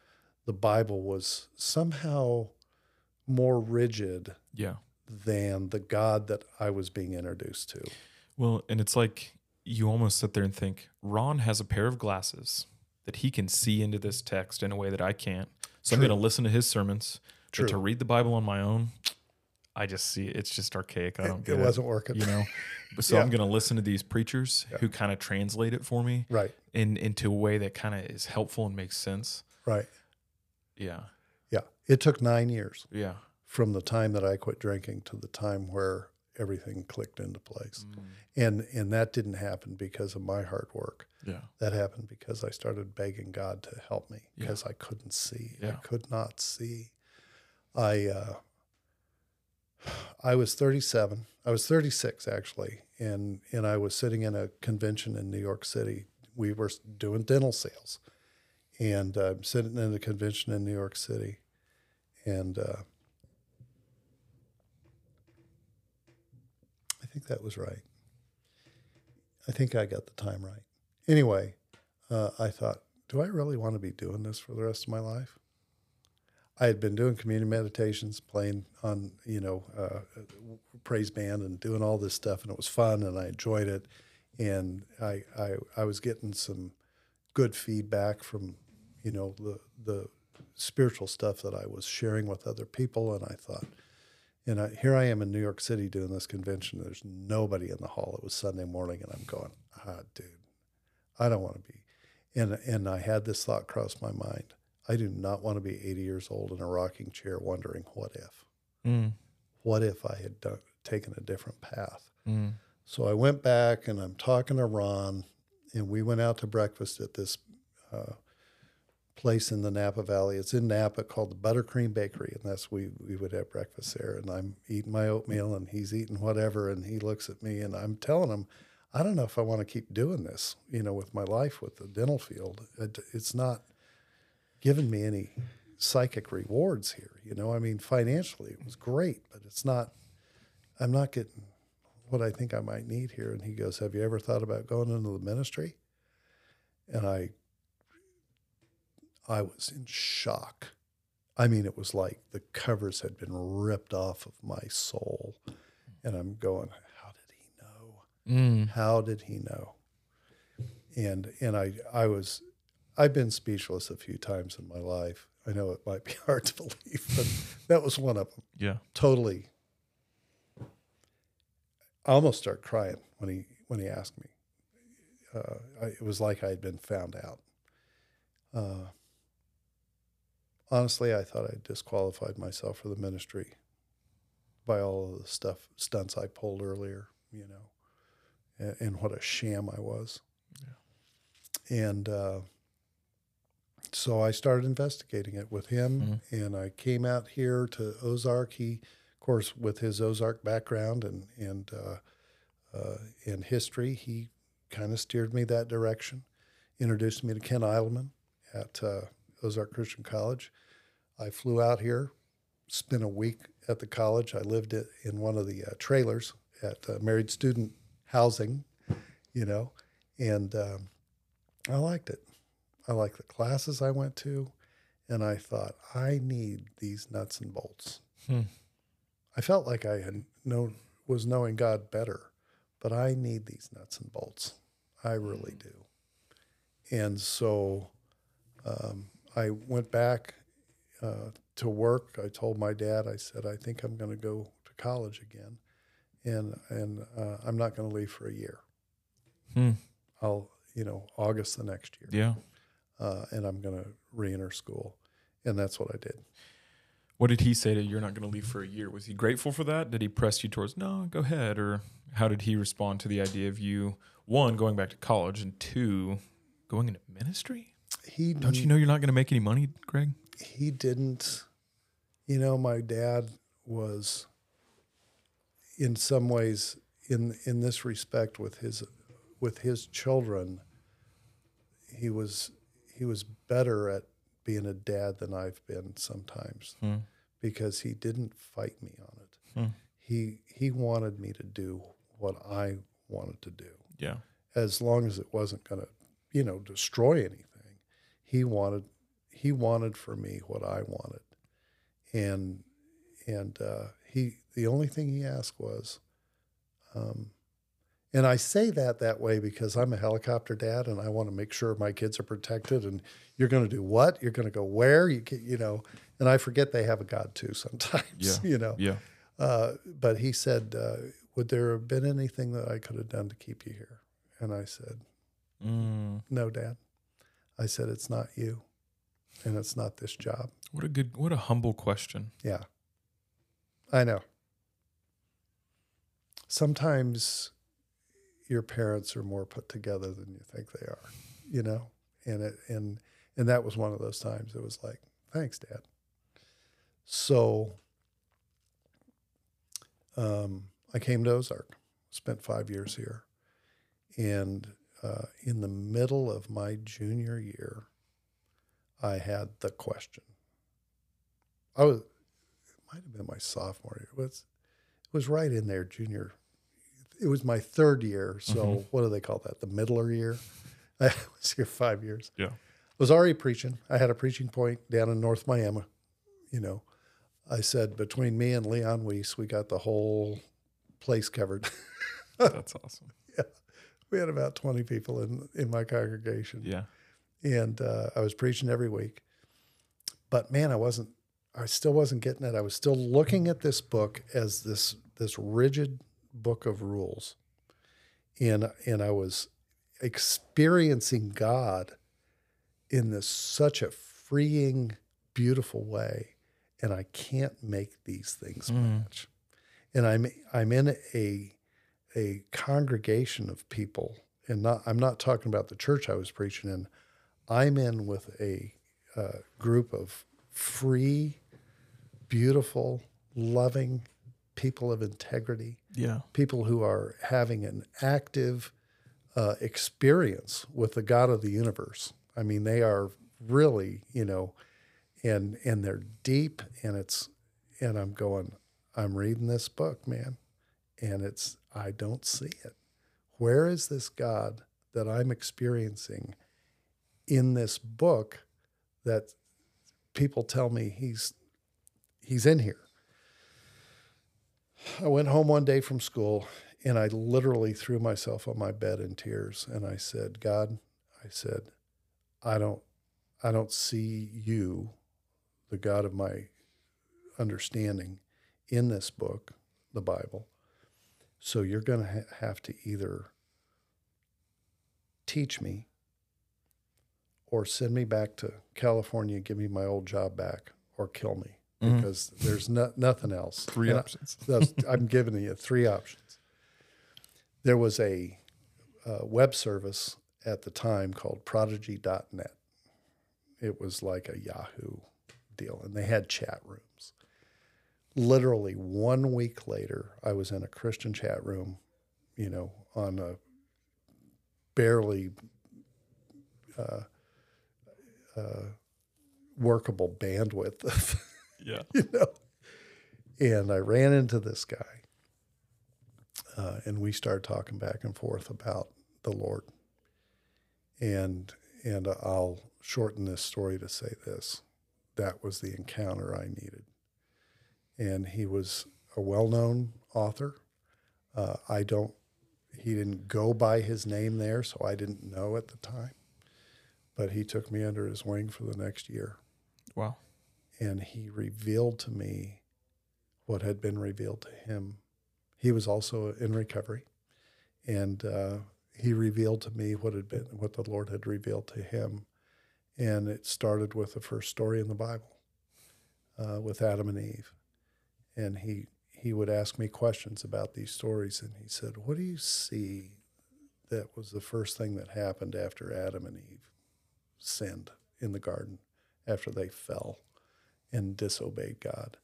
the Bible was somehow more rigid Yeah. than the God that I was being introduced to. Well, and it's like you almost sit there and think Ron has a pair of glasses that he can see into this text in a way that I can't. So I'm going to listen to his sermons. True. But to read the Bible on my own, I just see it's just archaic. I don't It get it. wasn't working. You know, so I'm going to listen to these preachers who kind of translate it for me Right, in into a way that kind of is helpful and makes sense. right. Yeah, Yeah. It took nine years. yeah, from the time that I quit drinking to the time where everything clicked into place. And and that didn't happen because of my hard work. yeah, That happened because I started begging God to help me because I couldn't see. I Yeah. could not see. I uh, I was 37. I was 36 actually, and and I was sitting in a convention in New York City. We were doing dental sales, and I'm uh, sitting in a convention in New York City, and uh, I think that was right. I think I got the time right. Anyway, uh, I thought, do I really want to be doing this for the rest of my life? I had been doing community meditations, playing on, you know, uh, praise band and doing all this stuff, and it was fun, and I enjoyed it. And I, I, I was getting some good feedback from, you know, the the spiritual stuff that I was sharing with other people, and I thought, and I, here I am in New York City doing this convention. There's nobody in the hall. It was Sunday morning, and I'm going, ah, dude, I don't want to be. And and I had this thought cross my mind. I do not want to be 80 years old in a rocking chair wondering what if. Mm. What if I had done, taken a different path? Mm. So I went back and I'm talking to Ron, and we went out to breakfast at this uh, place in the Napa Valley. It's in Napa called the Buttercream Bakery, and that's we we would have breakfast there. And I'm eating my oatmeal, and he's eating whatever, and he looks at me, and I'm telling him, I don't know if I want to keep doing this, you know, with my life with the dental field. It, it's not giving me any psychic rewards here. You know, I mean, financially it was great, but it's not. I'm not getting what I think I might need here. And he goes, Have you ever thought about going into the ministry? And I I was in shock. I mean, it was like the covers had been ripped off of my soul. And I'm going, How did he know? Mm. How did he know? And and I I was I've been speechless a few times in my life. I know it might be hard to believe, but that was one of them. Yeah. Totally. I almost start crying when he when he asked me. Uh, I, it was like I had been found out. Uh, honestly, I thought I disqualified myself for the ministry by all of the stuff stunts I pulled earlier. You know, and, and what a sham I was. And uh, so I started investigating it with him, and I came out here to Ozark. He, of course, with his Ozark background and and uh, uh, and history, he kind of steered me that direction. Introduced me to Ken Idleman at uh, Ozark Christian College. I flew out here, spent a week at the college. I lived it in one of the uh, trailers at uh, married student housing, you know, and um, I liked it. I liked the classes I went to, and I thought I need these nuts and bolts. Hmm. I felt like I had known was knowing God better, but I need these nuts and bolts. I really do. And so um, I went back uh, to work. I told my dad, I said, I think I'm going to go to college again, and and uh, I'm not going to leave for a year. Hmm. I'll you know August the next year Yeah. Uh, and I'm going to re-enter school, and that's what I did. What did he say to you? you're not going to leave for a year? Was he grateful for that? Did he press you towards no, go ahead, or how did he respond to the idea of you one going back to college and two going into ministry? He Don't you know you're not going to make any money, Greg? he didn't. You know, my dad was, in some ways, in in this respect, with his with his children. He was he was better at being a dad than I've been sometimes Hmm. because he didn't fight me on it. Hmm. He he wanted me to do what I wanted to do. Yeah. as long as it wasn't going to, you know, destroy anything. He wanted he wanted for me what I wanted, and and uh, he the only thing he asked was, um, and I say that that way because I'm a helicopter dad and I want to make sure my kids are protected. And you're going to do what? You're going to go where? You can, you know, and I forget they have a God too sometimes. Yeah. You know. Yeah. Uh, but he said, uh, "Would there have been anything that I could have done to keep you here?" And I said, Mm. no, Dad. I said, it's not you and it's not this job. What a good, what a humble question. Yeah. I know. Sometimes your parents are more put together than you think they are, you know? And it and and that was one of those times it was like, thanks, Dad. So um, I came to Ozark, spent five years here. And uh, in the middle of my junior year, I had the question. I was, it might have been my sophomore year. It was, it was right in there, junior. It was my third year. So Mhm. what do they call that? The middler year. I was here five years. Yeah. I was already preaching. I had a preaching point down in North Miami. You know, I said between me and Leon Weiss, we got the whole place covered. That's awesome. Yeah. We had about 20 people in, in my congregation. Yeah. And uh, I was preaching every week. But man, I wasn't, I still wasn't getting it. I was still looking at this book as this, this rigid book of rules. And, and I was experiencing God in this such a freeing, beautiful way. And I can't make these things match. And I'm, I'm in a, a congregation of people, and not I'm not talking about the church I was preaching in. I'm in with a uh, group of free, beautiful, loving people of integrity, Yeah. people who are having an active uh, experience with the God of the universe. I mean, they are really, you know, and and they're deep, and it's, and I'm going, I'm reading this book, man, and it's I don't see it. Where is this God that I'm experiencing in this book that people tell me he's he's in here? I went home one day from school and I literally threw myself on my bed in tears and I said, God, I said, I don't I don't see you, the God of my understanding, in this book, the Bible. So you're going to ha- have to either teach me or send me back to California, give me my old job back, or kill me because there's no, nothing else. Three And I- options. that's, I'm giving you three options. There was a uh, web service at the time called prodigy.net. It was like a Yahoo deal, and they had chat rooms. Literally one week later, I was in a Christian chat room, you know, on a barely uh, uh, workable bandwidth of Yeah. you know. And I ran into this guy, uh, and we started talking back and forth about the Lord. And and I'll shorten this story to say this: that was the encounter I needed. And he was a well-known author. Uh, I don't. He didn't go by his name there, so I didn't know at the time. But he took me under his wing for the next year Wow. And he revealed to me what had been revealed to him. He was also in recovery, and uh, he revealed to me what had been what the Lord had revealed to him, and it started with the first story in the Bible, uh, with Adam and Eve, and he he would ask me questions about these stories, and he said, "What do you see?" That was the first thing that happened after Adam and Eve sinned in the garden, after they fell and disobeyed God.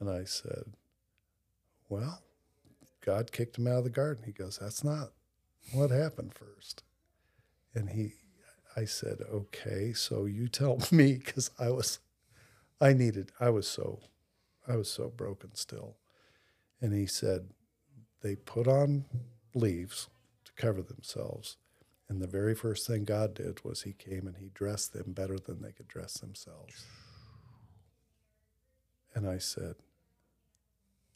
And I said, Well, God kicked him out of the garden. He goes, That's not what happened first. And he, I said, Okay, so you tell me, because I was, I needed, I was so, I was so broken still. And he said, They put on leaves to cover themselves. And the very first thing God did was he came and he dressed them better than they could dress themselves. And I said,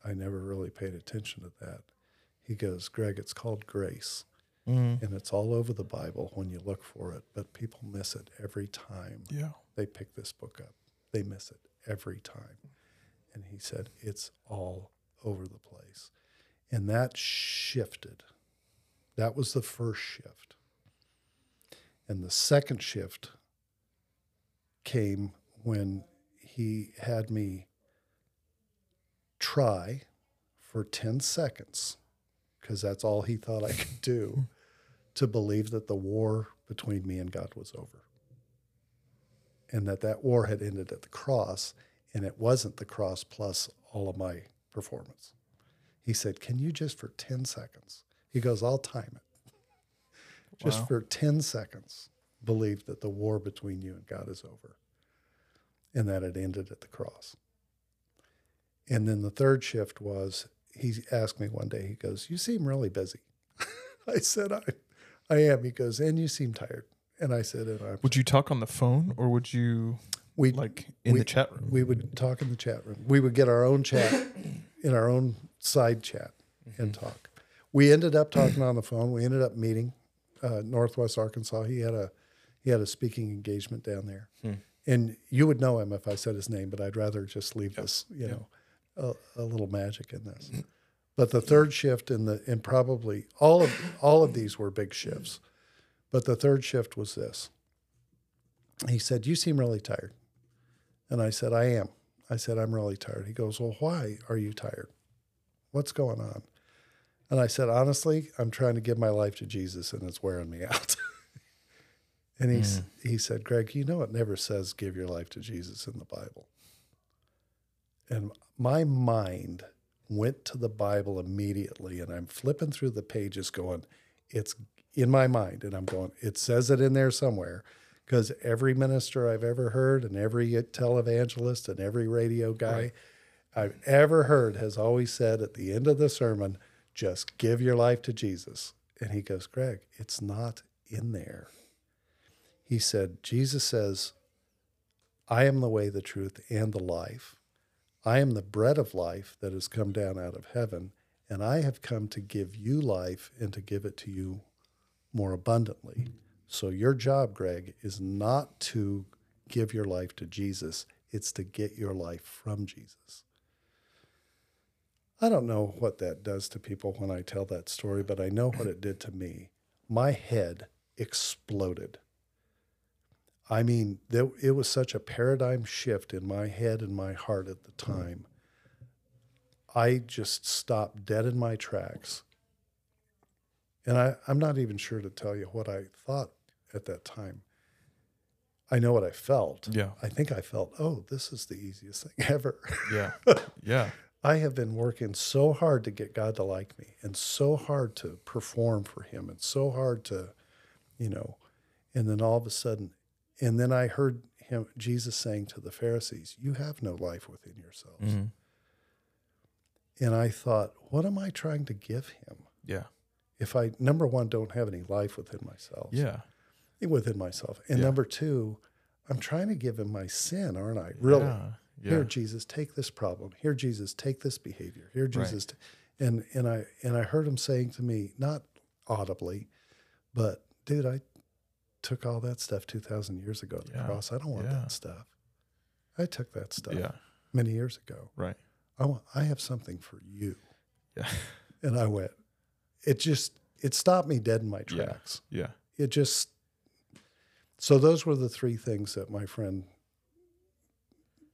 I never really paid attention to that. He goes, Greg, it's called grace. Mm. And it's all over the Bible when you look for it, but people miss it every time Yeah. they pick this book up. They miss it every time. And he said, it's all over the place. And that shifted. That was the first shift. And the second shift came when he had me try for 10 seconds, because that's all he thought I could do, to believe that the war between me and God was over and that that war had ended at the cross and it wasn't the cross plus all of my performance. He said, Can you just for 10 seconds? He goes, I'll time it. Just Wow. for 10 seconds, believe that the war between you and God is over and that it ended at the cross. And then the third shift was he asked me one day, he goes, You seem really busy. I said, I, I am. He goes, and you seem tired. And I said, and I, Would you talk on the phone or would you we like in we- the chat room? we would talk in the chat room. We would get our own chat in our own side chat and talk. We ended up talking on the phone. We ended up meeting uh, Northwest Arkansas. He had a he had a speaking engagement down there, and you would know him if I said his name. But I'd rather just leave this, you know, a, a little magic in this. But the third shift in the and probably all of all of these were big shifts, but the third shift was this. He said, "You seem really tired." And I said, I am. I said, I'm really tired. He goes, Well, why are you tired? What's going on? And I said, Honestly, I'm trying to give my life to Jesus and it's wearing me out. and he, s mm. he said, Greg, you know, it never says give your life to Jesus in the Bible. And my mind went to the Bible immediately and I'm flipping through the pages going, It's in my mind. And I'm going, It says it in there somewhere because every minister I've ever heard and every televangelist and every radio guy I've ever heard has always said at the end of the sermon, just give your life to Jesus. And he goes, Greg, it's not in there. He said, Jesus says, I am the way, the truth, and the life. I am the bread of life that has come down out of heaven, and I have come to give you life and to give it to you more abundantly. So your job, Greg, is not to give your life to Jesus, it's to get your life from Jesus. I don't know what that does to people when I tell that story, but I know what it did to me. My head exploded. I mean, there, it was such a paradigm shift in my head and my heart at the mm-hmm. time. I just stopped dead in my tracks. And I, I'm not even sure to tell you what I thought at that time. I know what I felt. Yeah. I think I felt, oh, this is the easiest thing ever. Yeah. Yeah. I have been working so hard to get God to like me and so hard to perform for him and so hard to, you know, and then all of a sudden, and then I heard him, Jesus saying to the Pharisees, You have no life within yourselves. Mhm. And I thought, What am I trying to give him? Yeah. If I, number one, don't have any life within myself, Yeah. within myself. And Yeah. number two, I'm trying to give him my sin, aren't I? Really? Yeah. Here, Jesus, take this problem. Here, Jesus, take this behavior. Here, Jesus, t- and and I and I heard him saying to me, not audibly, but dude, I took all that stuff two thousand years ago at the Yeah. cross. I don't want Yeah. that stuff. I took that stuff Yeah. many years ago. Right. I want. I have something for you. Yeah. And I went. It just it stopped me dead in my Yeah. tracks. Yeah. It just. So those were the three things that my friend.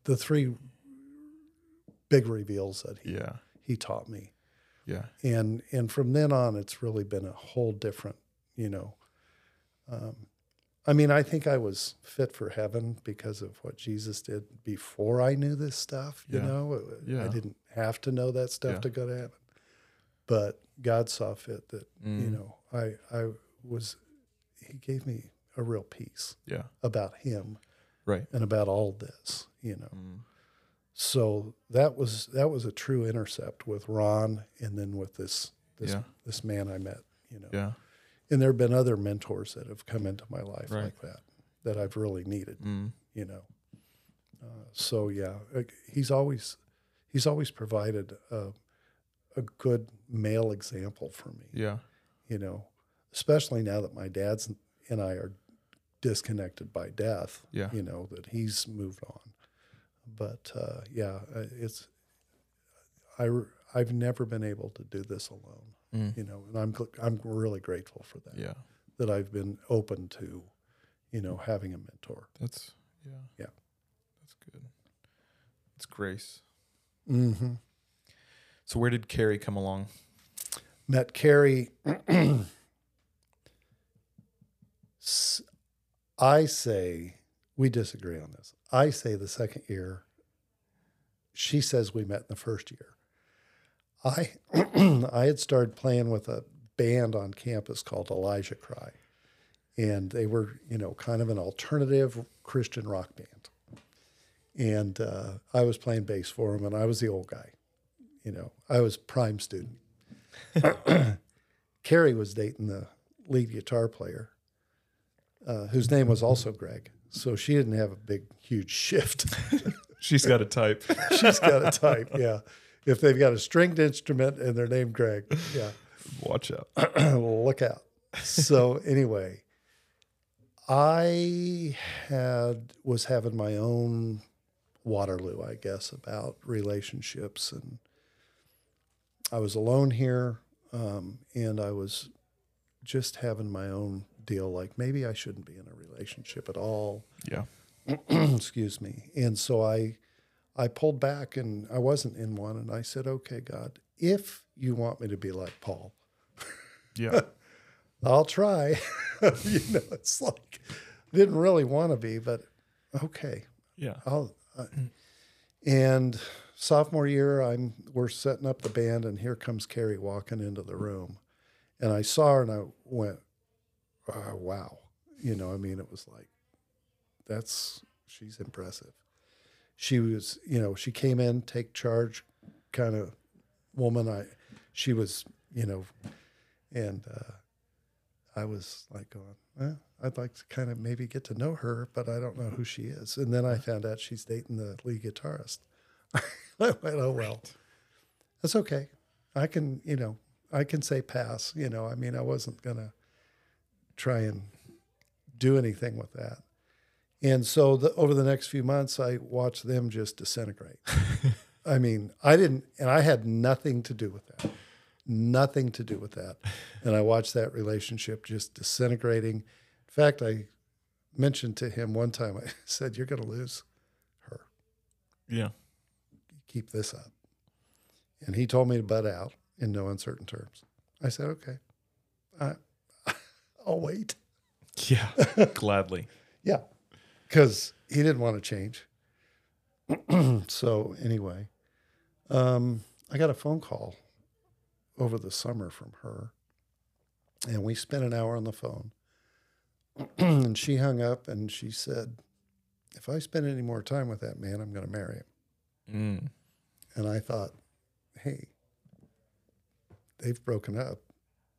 The three big reveals that he Yeah. he taught me Yeah. and and from then on it's really been a whole different you know um, i mean i think i was fit for heaven because of what jesus did before i knew this stuff you Yeah. know Yeah. i didn't have to know that stuff Yeah. to go to heaven but god saw fit that you Mm. know i i was he gave me a real peace Yeah. about him Right. and about all this you know Mm. so that was that was a true intercept with Ron, and then with this this this man I met. You know, Yeah. And there have been other mentors that have come into my life Right. like that that I've really needed. Mm. You know, uh, so yeah, uh, he's always he's always provided a, a good male example for me. Yeah. You know, especially now that my dad's and I are disconnected by death. Yeah. You know that he's moved on but uh, yeah, uh, it's I I've never been able to do this alone, Mm. you know, and I'm I'm really grateful for that. Yeah. That I've been open to, you know, having a mentor. That's yeah. Yeah. That's good. It's grace. Mm-hmm. So where did Carrie come along? Met Carrie. I say we disagree on this. I say the second year. She says we met in the first year. I I had started playing with a band on campus called Elijah Cry, and they were you know kind of an alternative Christian rock band. And uh, I was playing bass for them, and I was the old guy. You know, I was prime student. Carrie was dating the lead guitar player, uh, whose name was also Greg. So she didn't have a big, huge shift. She's got a type. She's got a type, yeah. If they've got a stringed instrument and they're named Greg, yeah. Watch out. look out. So anyway, I had was having my own Waterloo, I guess, about relationships, and I was alone here, um, and I was just having my own deal. Like maybe I shouldn't be in a relationship at all. Yeah. Excuse me. And so I, I pulled back, and I wasn't in one, and I said, "Okay, God, if you want me to be like Paul." Yeah. I'll try. you know, it's like didn't really want to be, but okay. Yeah. I'll. Uh, and sophomore year, I'm we're setting up the band, and here comes Carrie walking into the room, and I saw her, and I went, oh, "Wow!" You know, I mean, it was like, that's she's impressive. She was, you know, she came in, take charge, kind of woman. I, she was, you know, and uh, I was like going, well, I'd like to kind of maybe get to know her, but I don't know who she is. And then I found out she's dating the lead guitarist. I went, oh well, that's okay. I can, you know, I can say pass. You know, I mean, I wasn't gonna try and do anything with that. And so the, over the next few months, I watched them just disintegrate. I mean, I didn't, and I had nothing to do with that nothing to do with that. And I watched that relationship just disintegrating. In fact, I mentioned to him one time, I said, You're going to lose her. Yeah. Keep this up. And he told me to butt out in no uncertain terms. I said, Okay, I, I'll wait. Yeah. Gladly. Yeah. Because he didn't want to change. so, anyway, um, I got a phone call over the summer from her. And we spent an hour on the phone. and she hung up and she said, If I spend any more time with that man, I'm going to marry him. Mm. And I thought, Hey, they've broken up.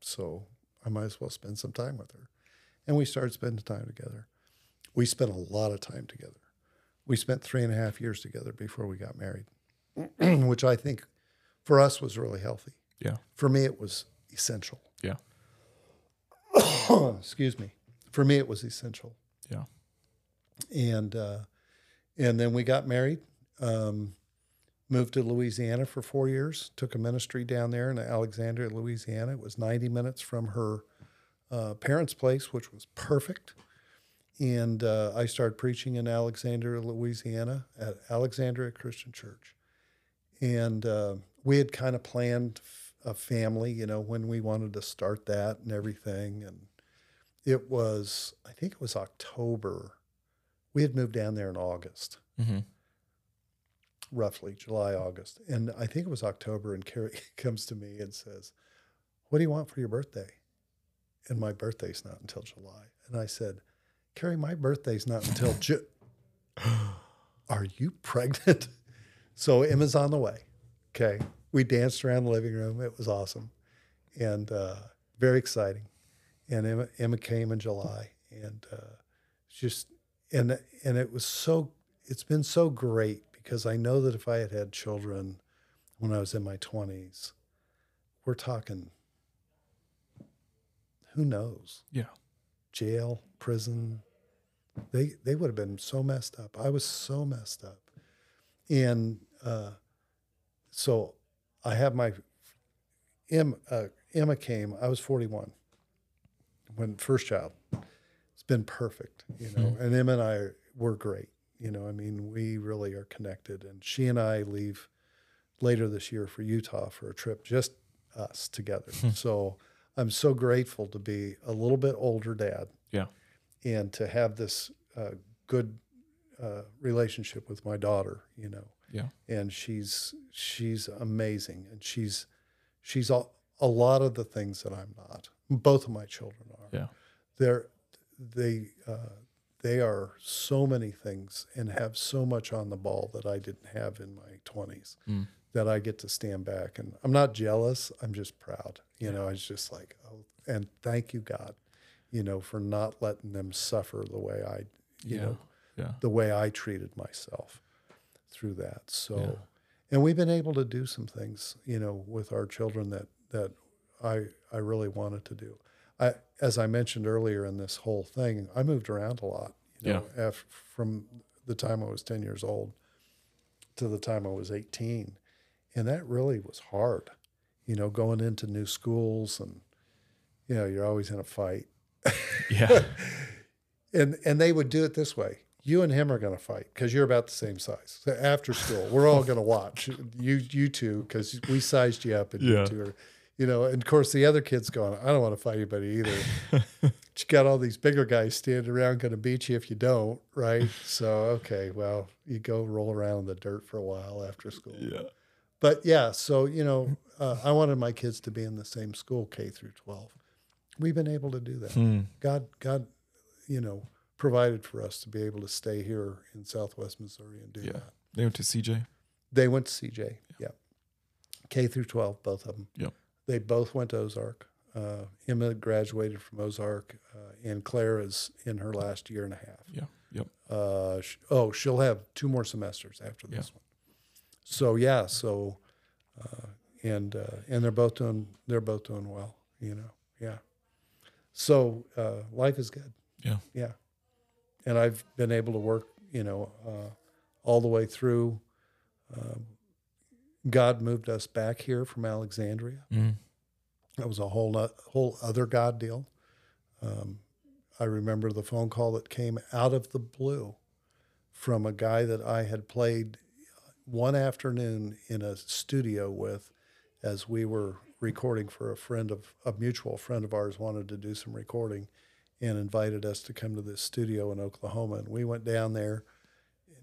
So I might as well spend some time with her. And we started spending time together. We spent a lot of time together. We spent three and a half years together before we got married, which I think for us was really healthy Yeah. for me it was essential Yeah. excuse me for me it was essential Yeah. and uh, and then we got married um, moved to louisiana for four years took a ministry down there in alexandria louisiana it was 90 minutes from her uh, parents place which was perfect and uh, i started preaching in alexandria louisiana at alexandria christian church and uh, we had kind of planned a family, you know, when we wanted to start that and everything. And it was, I think it was October. We had moved down there in August, Mm-hmm. roughly July, August. And I think it was October. And Carrie comes to me and says, What do you want for your birthday? And my birthday's not until July. And I said, Carrie, my birthday's not until June. Are you pregnant? So Emma's on the way. Okay. We danced around the living room. It was awesome and uh, very exciting. And Emma, Emma came in July and uh, just, and, and it was so, it's been so great because I know that if I had had children when I was in my 20s, we're talking, who knows? Yeah. jail, prison. They they would have been so messed up. I was so messed up, and uh, so I have my Emma, uh, Emma came. I was forty one when first child. It's been perfect, you know. And Emma and I were great. You know, I mean, we really are connected. And she and I leave later this year for Utah for a trip, just us together. so I'm so grateful to be a little bit older dad Yeah. And to have this uh, good uh, relationship with my daughter, you know, Yeah. and she's she's amazing, and she's she's a, a lot of the things that I'm not. Both of my children are. Yeah. They're they uh, they are so many things and have so much on the ball that I didn't have in my 20s. Mm. that I get to stand back and I'm not jealous. I'm just proud. You know, it's just like, oh, and thank you, God, you know, for not letting them suffer the way I, you Yeah. know, Yeah. the way I treated myself through that. So, Yeah. and we've been able to do some things, you know, with our children that that I I really wanted to do. I, as I mentioned earlier in this whole thing, I moved around a lot. You know, af- from the time I was ten years old to the time I was eighteen, and that really was hard. You know, going into new schools and you know you're always in a fight Yeah. and and they would do it this way you and him are going to fight because you're about the same size so after school we're all going to watch you you two because we sized you up and Yeah. you two are you know and of course the other kids going i don't want to fight anybody either you got all these bigger guys standing around going to beat you if you don't right so okay well you go roll around in the dirt for a while after school yeah. but yeah, so you know, uh, I wanted my kids to be in the same school, K through twelve. We've been able to do that. Hmm. God, God, you know, provided for us to be able to stay here in Southwest Missouri and do Yeah. that. They went to CJ. They went to CJ, yeah, K through twelve, both of them. Yep. They both went to Ozark. Uh, Emma graduated from Ozark, uh, and Claire is in her last year and a half. Yeah. Yep. Uh, sh- oh, she'll have two more semesters after this Yeah. one. So yeah, so uh, and uh, and they're both doing they're both doing well, you know. Yeah. So uh, life is good. Yeah. Yeah. And I've been able to work, you know, uh, all the way through. Um, God moved us back here from Alexandria. Mm. That was a whole no- whole other God deal. Um, I remember the phone call that came out of the blue from a guy that I had played one afternoon in a studio with, as we were recording for a friend of a mutual friend of ours wanted to do some recording, and invited us to come to this studio in Oklahoma. And we went down there,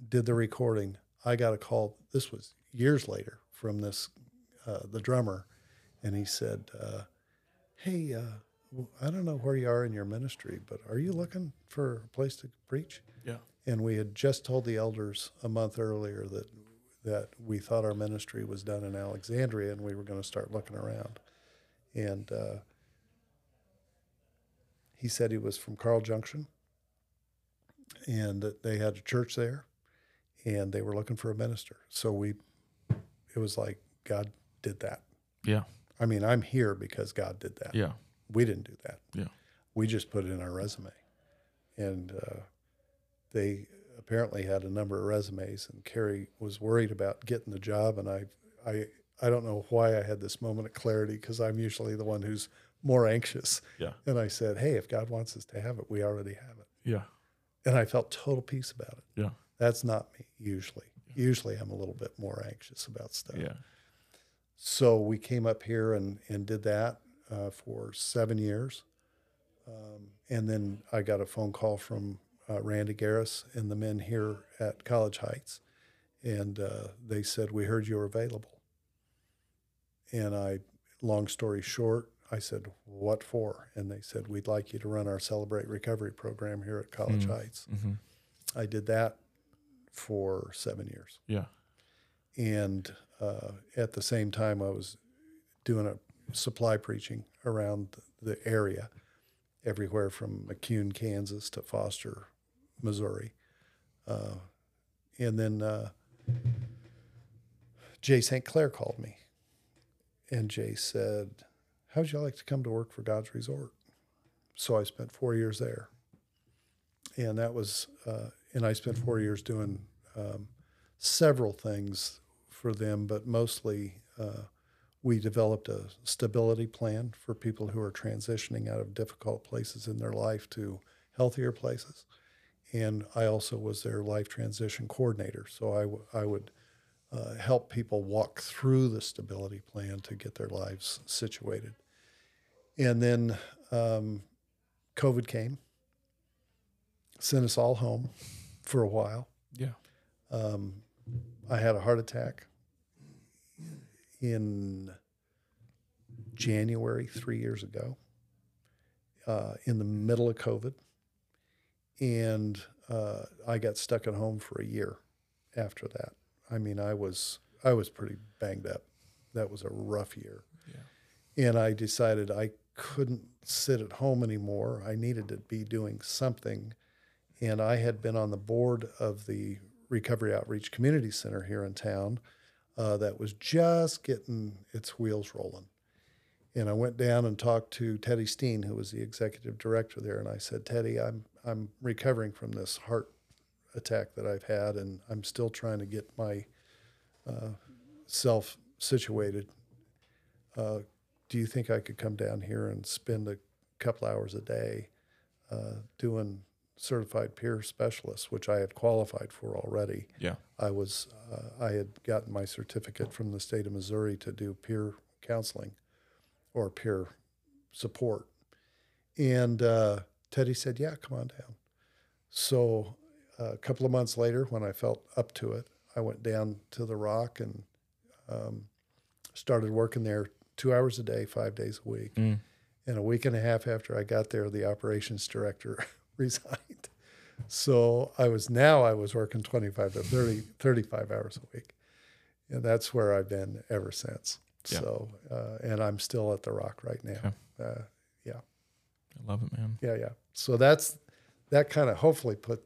did the recording. I got a call. This was years later from this uh, the drummer, and he said, uh, "Hey, uh, I don't know where you are in your ministry, but are you looking for a place to preach?" Yeah. And we had just told the elders a month earlier that that we thought our ministry was done in Alexandria, and we were going to start looking around. And uh, he said he was from Carl Junction, and that they had a church there, and they were looking for a minister. So we, it was like God did that. Yeah. I mean, I'm here because God did that. Yeah. We didn't do that. Yeah. We just put it in our resume. And uh, they apparently had a number of resumes, and Carrie was worried about getting the job. And I, I, I don't know why I had this moment of clarity because I'm usually the one who's more anxious. Yeah. And I said, "Hey, if God wants us to have it, we already have it." Yeah. And I felt total peace about it. Yeah. That's not me usually. Usually, I'm a little bit more anxious about stuff. Yeah. So we came up here and, and did that uh, for seven years. Um, and then I got a phone call from uh, Randy Gariss and the men here at College Heights. And uh, they said, We heard you were available. And I, long story short, I said, What for? And they said, We'd like you to run our Celebrate Recovery program here at College Heights. Mm-hmm. I did that for seven years Yeah. and uh, at the same time I was doing a supply preaching around the area, everywhere from McCune, Kansas to Foster, Missouri, uh, and then uh, Jay St. Clair called me, and Jay said, "How'd you like to come to work for God's Resort?" So I spent four years there, and that was, uh, and I spent four years doing. Um, several things for them, but mostly uh, we developed a stability plan for people who are transitioning out of difficult places in their life to healthier places. And I also was their life transition coordinator. So I, w- I would uh, help people walk through the stability plan to get their lives situated. And then um, COVID came, sent us all home for a while. Yeah. Um, I had a heart attack in January three years ago, uh, in the middle of COVID, and uh, I got stuck at home for a year after that. I mean, I was I was pretty banged up. That was a rough year. Yeah. And I decided I couldn't sit at home anymore. I needed to be doing something. And I had been on the board of the Recovery Outreach Community Center here in town uh, that was just getting its wheels rolling. And I went down and talked to Teddy Steen, who was the executive director there, and I said, Teddy, I'm I'm recovering from this heart attack that I've had, and I'm still trying to get my uh, self situated. Uh, do you think I could come down here and spend a couple hours a day uh, doing certified peer specialist, which I had qualified for already? Yeah. I was uh, I had gotten my certificate from the state of Missouri to do peer counseling or peer support, and uh, Teddy said, "Yeah, come on down." So uh, a couple of months later, when I felt up to it, I went down to the Rock and um, started working there two hours a day, five days a week. Mm. And a week and a half after I got there, the operations director resigned. So I was now I was working 25 to 30, 35 hours a week. And that's where I've been ever since. Yeah. So, uh, and I'm still at the Rock right now. Okay. Uh, I love it, man. yeah, yeah. So that's that kind of hopefully put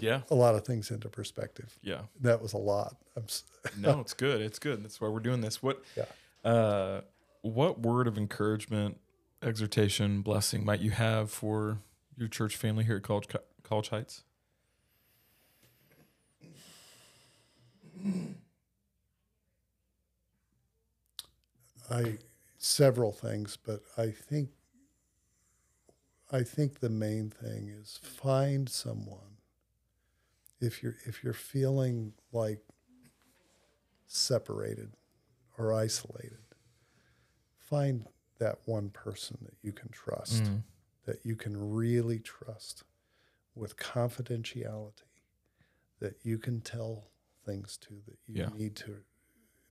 Yeah. a lot of things into perspective. Yeah. That was a lot. I'm, s- No, it's good. It's good. That's why we're doing this. What Yeah. uh what word of encouragement, exhortation, blessing might you have for your church family here at College College Heights? I several things, but I think I think the main thing is find someone. If you're if you're feeling like separated or isolated, find that one person that you can trust, Mm. that you can really trust with confidentiality, that you can tell things to that you Yeah. need to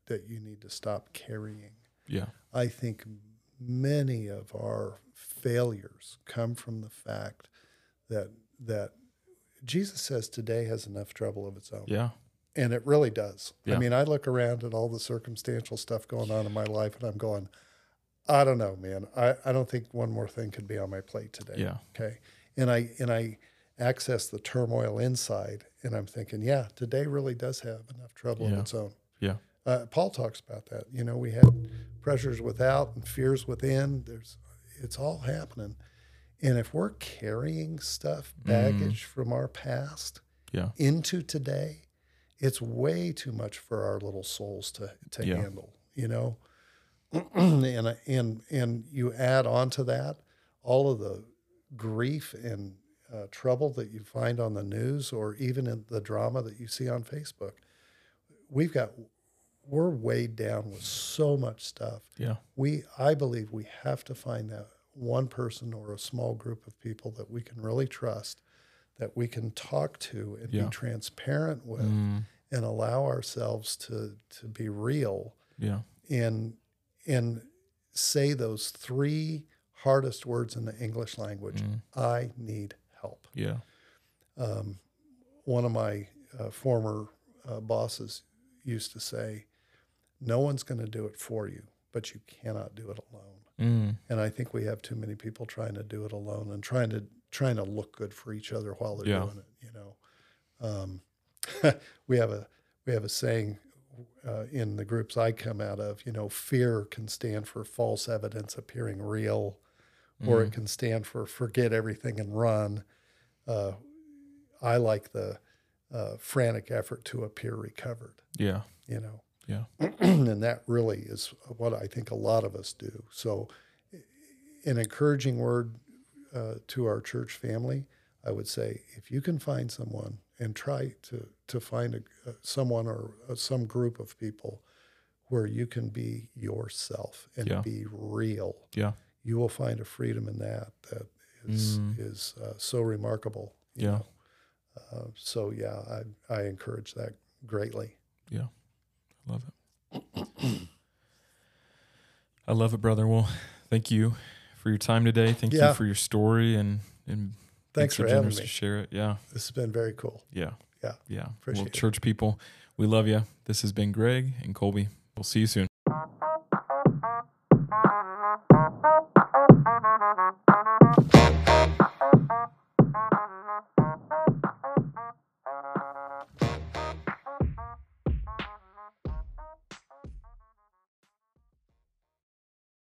that you need to stop carrying. Yeah. I think many of our failures come from the fact that that Jesus says today has enough trouble of its own. Yeah. And it really does. Yeah. I mean, I look around at all the circumstantial stuff going on in my life and I'm going, I don't know, man. I, I don't think one more thing could be on my plate today. Yeah. Okay. And I and I access the turmoil inside and I'm thinking, yeah, today really does have enough trouble of its own. Yeah. Uh, Paul talks about that. You know, we had pressures without and fears within. There's, it's all happening, and if we're carrying stuff, baggage from our past Yeah. into today, it's way too much for our little souls to to Yeah. handle. You know, and and and you add on to that all of the grief and uh, trouble that you find on the news or even in the drama that you see on Facebook. We've got we're weighed down with so much stuff. Yeah. We I believe we have to find that one person or a small group of people that we can really trust, that we can talk to and Yeah. be transparent with Mm. and allow ourselves to to be real Yeah. and and say those three hardest words in the English language. Mm. I need help. Yeah. Um, one of my uh, former uh, bosses used to say, "No one's going to do it for you, but you cannot do it alone." Mm. And I think we have too many people trying to do it alone and trying to trying to look good for each other while they're Yeah. doing it. You know, um, we have a we have a saying uh, in the groups I come out of. You know, fear can stand for false evidence appearing real, or Mm. it can stand for forget everything and run. Uh, I like the uh, frantic effort to appear recovered. Yeah. You know, Yeah. and that really is what I think a lot of us do. So, an encouraging word uh, to our church family, I would say, if you can find someone and try to to find a, uh, someone or uh, some group of people where you can be yourself and Yeah. be real, Yeah. you will find a freedom in that that is Mm. is uh, so remarkable. you Yeah. know. Uh, so yeah, I I encourage that greatly. Yeah. Love it. I love it, brother. Well, thank you for your time today. Thank Yeah. you for your story and and Thanks for having me. to share it. Yeah. This has been very cool. Yeah. Yeah. Yeah. Appreciate well, it. church people, We love you. This has been Greg and Kolby. We'll see you soon.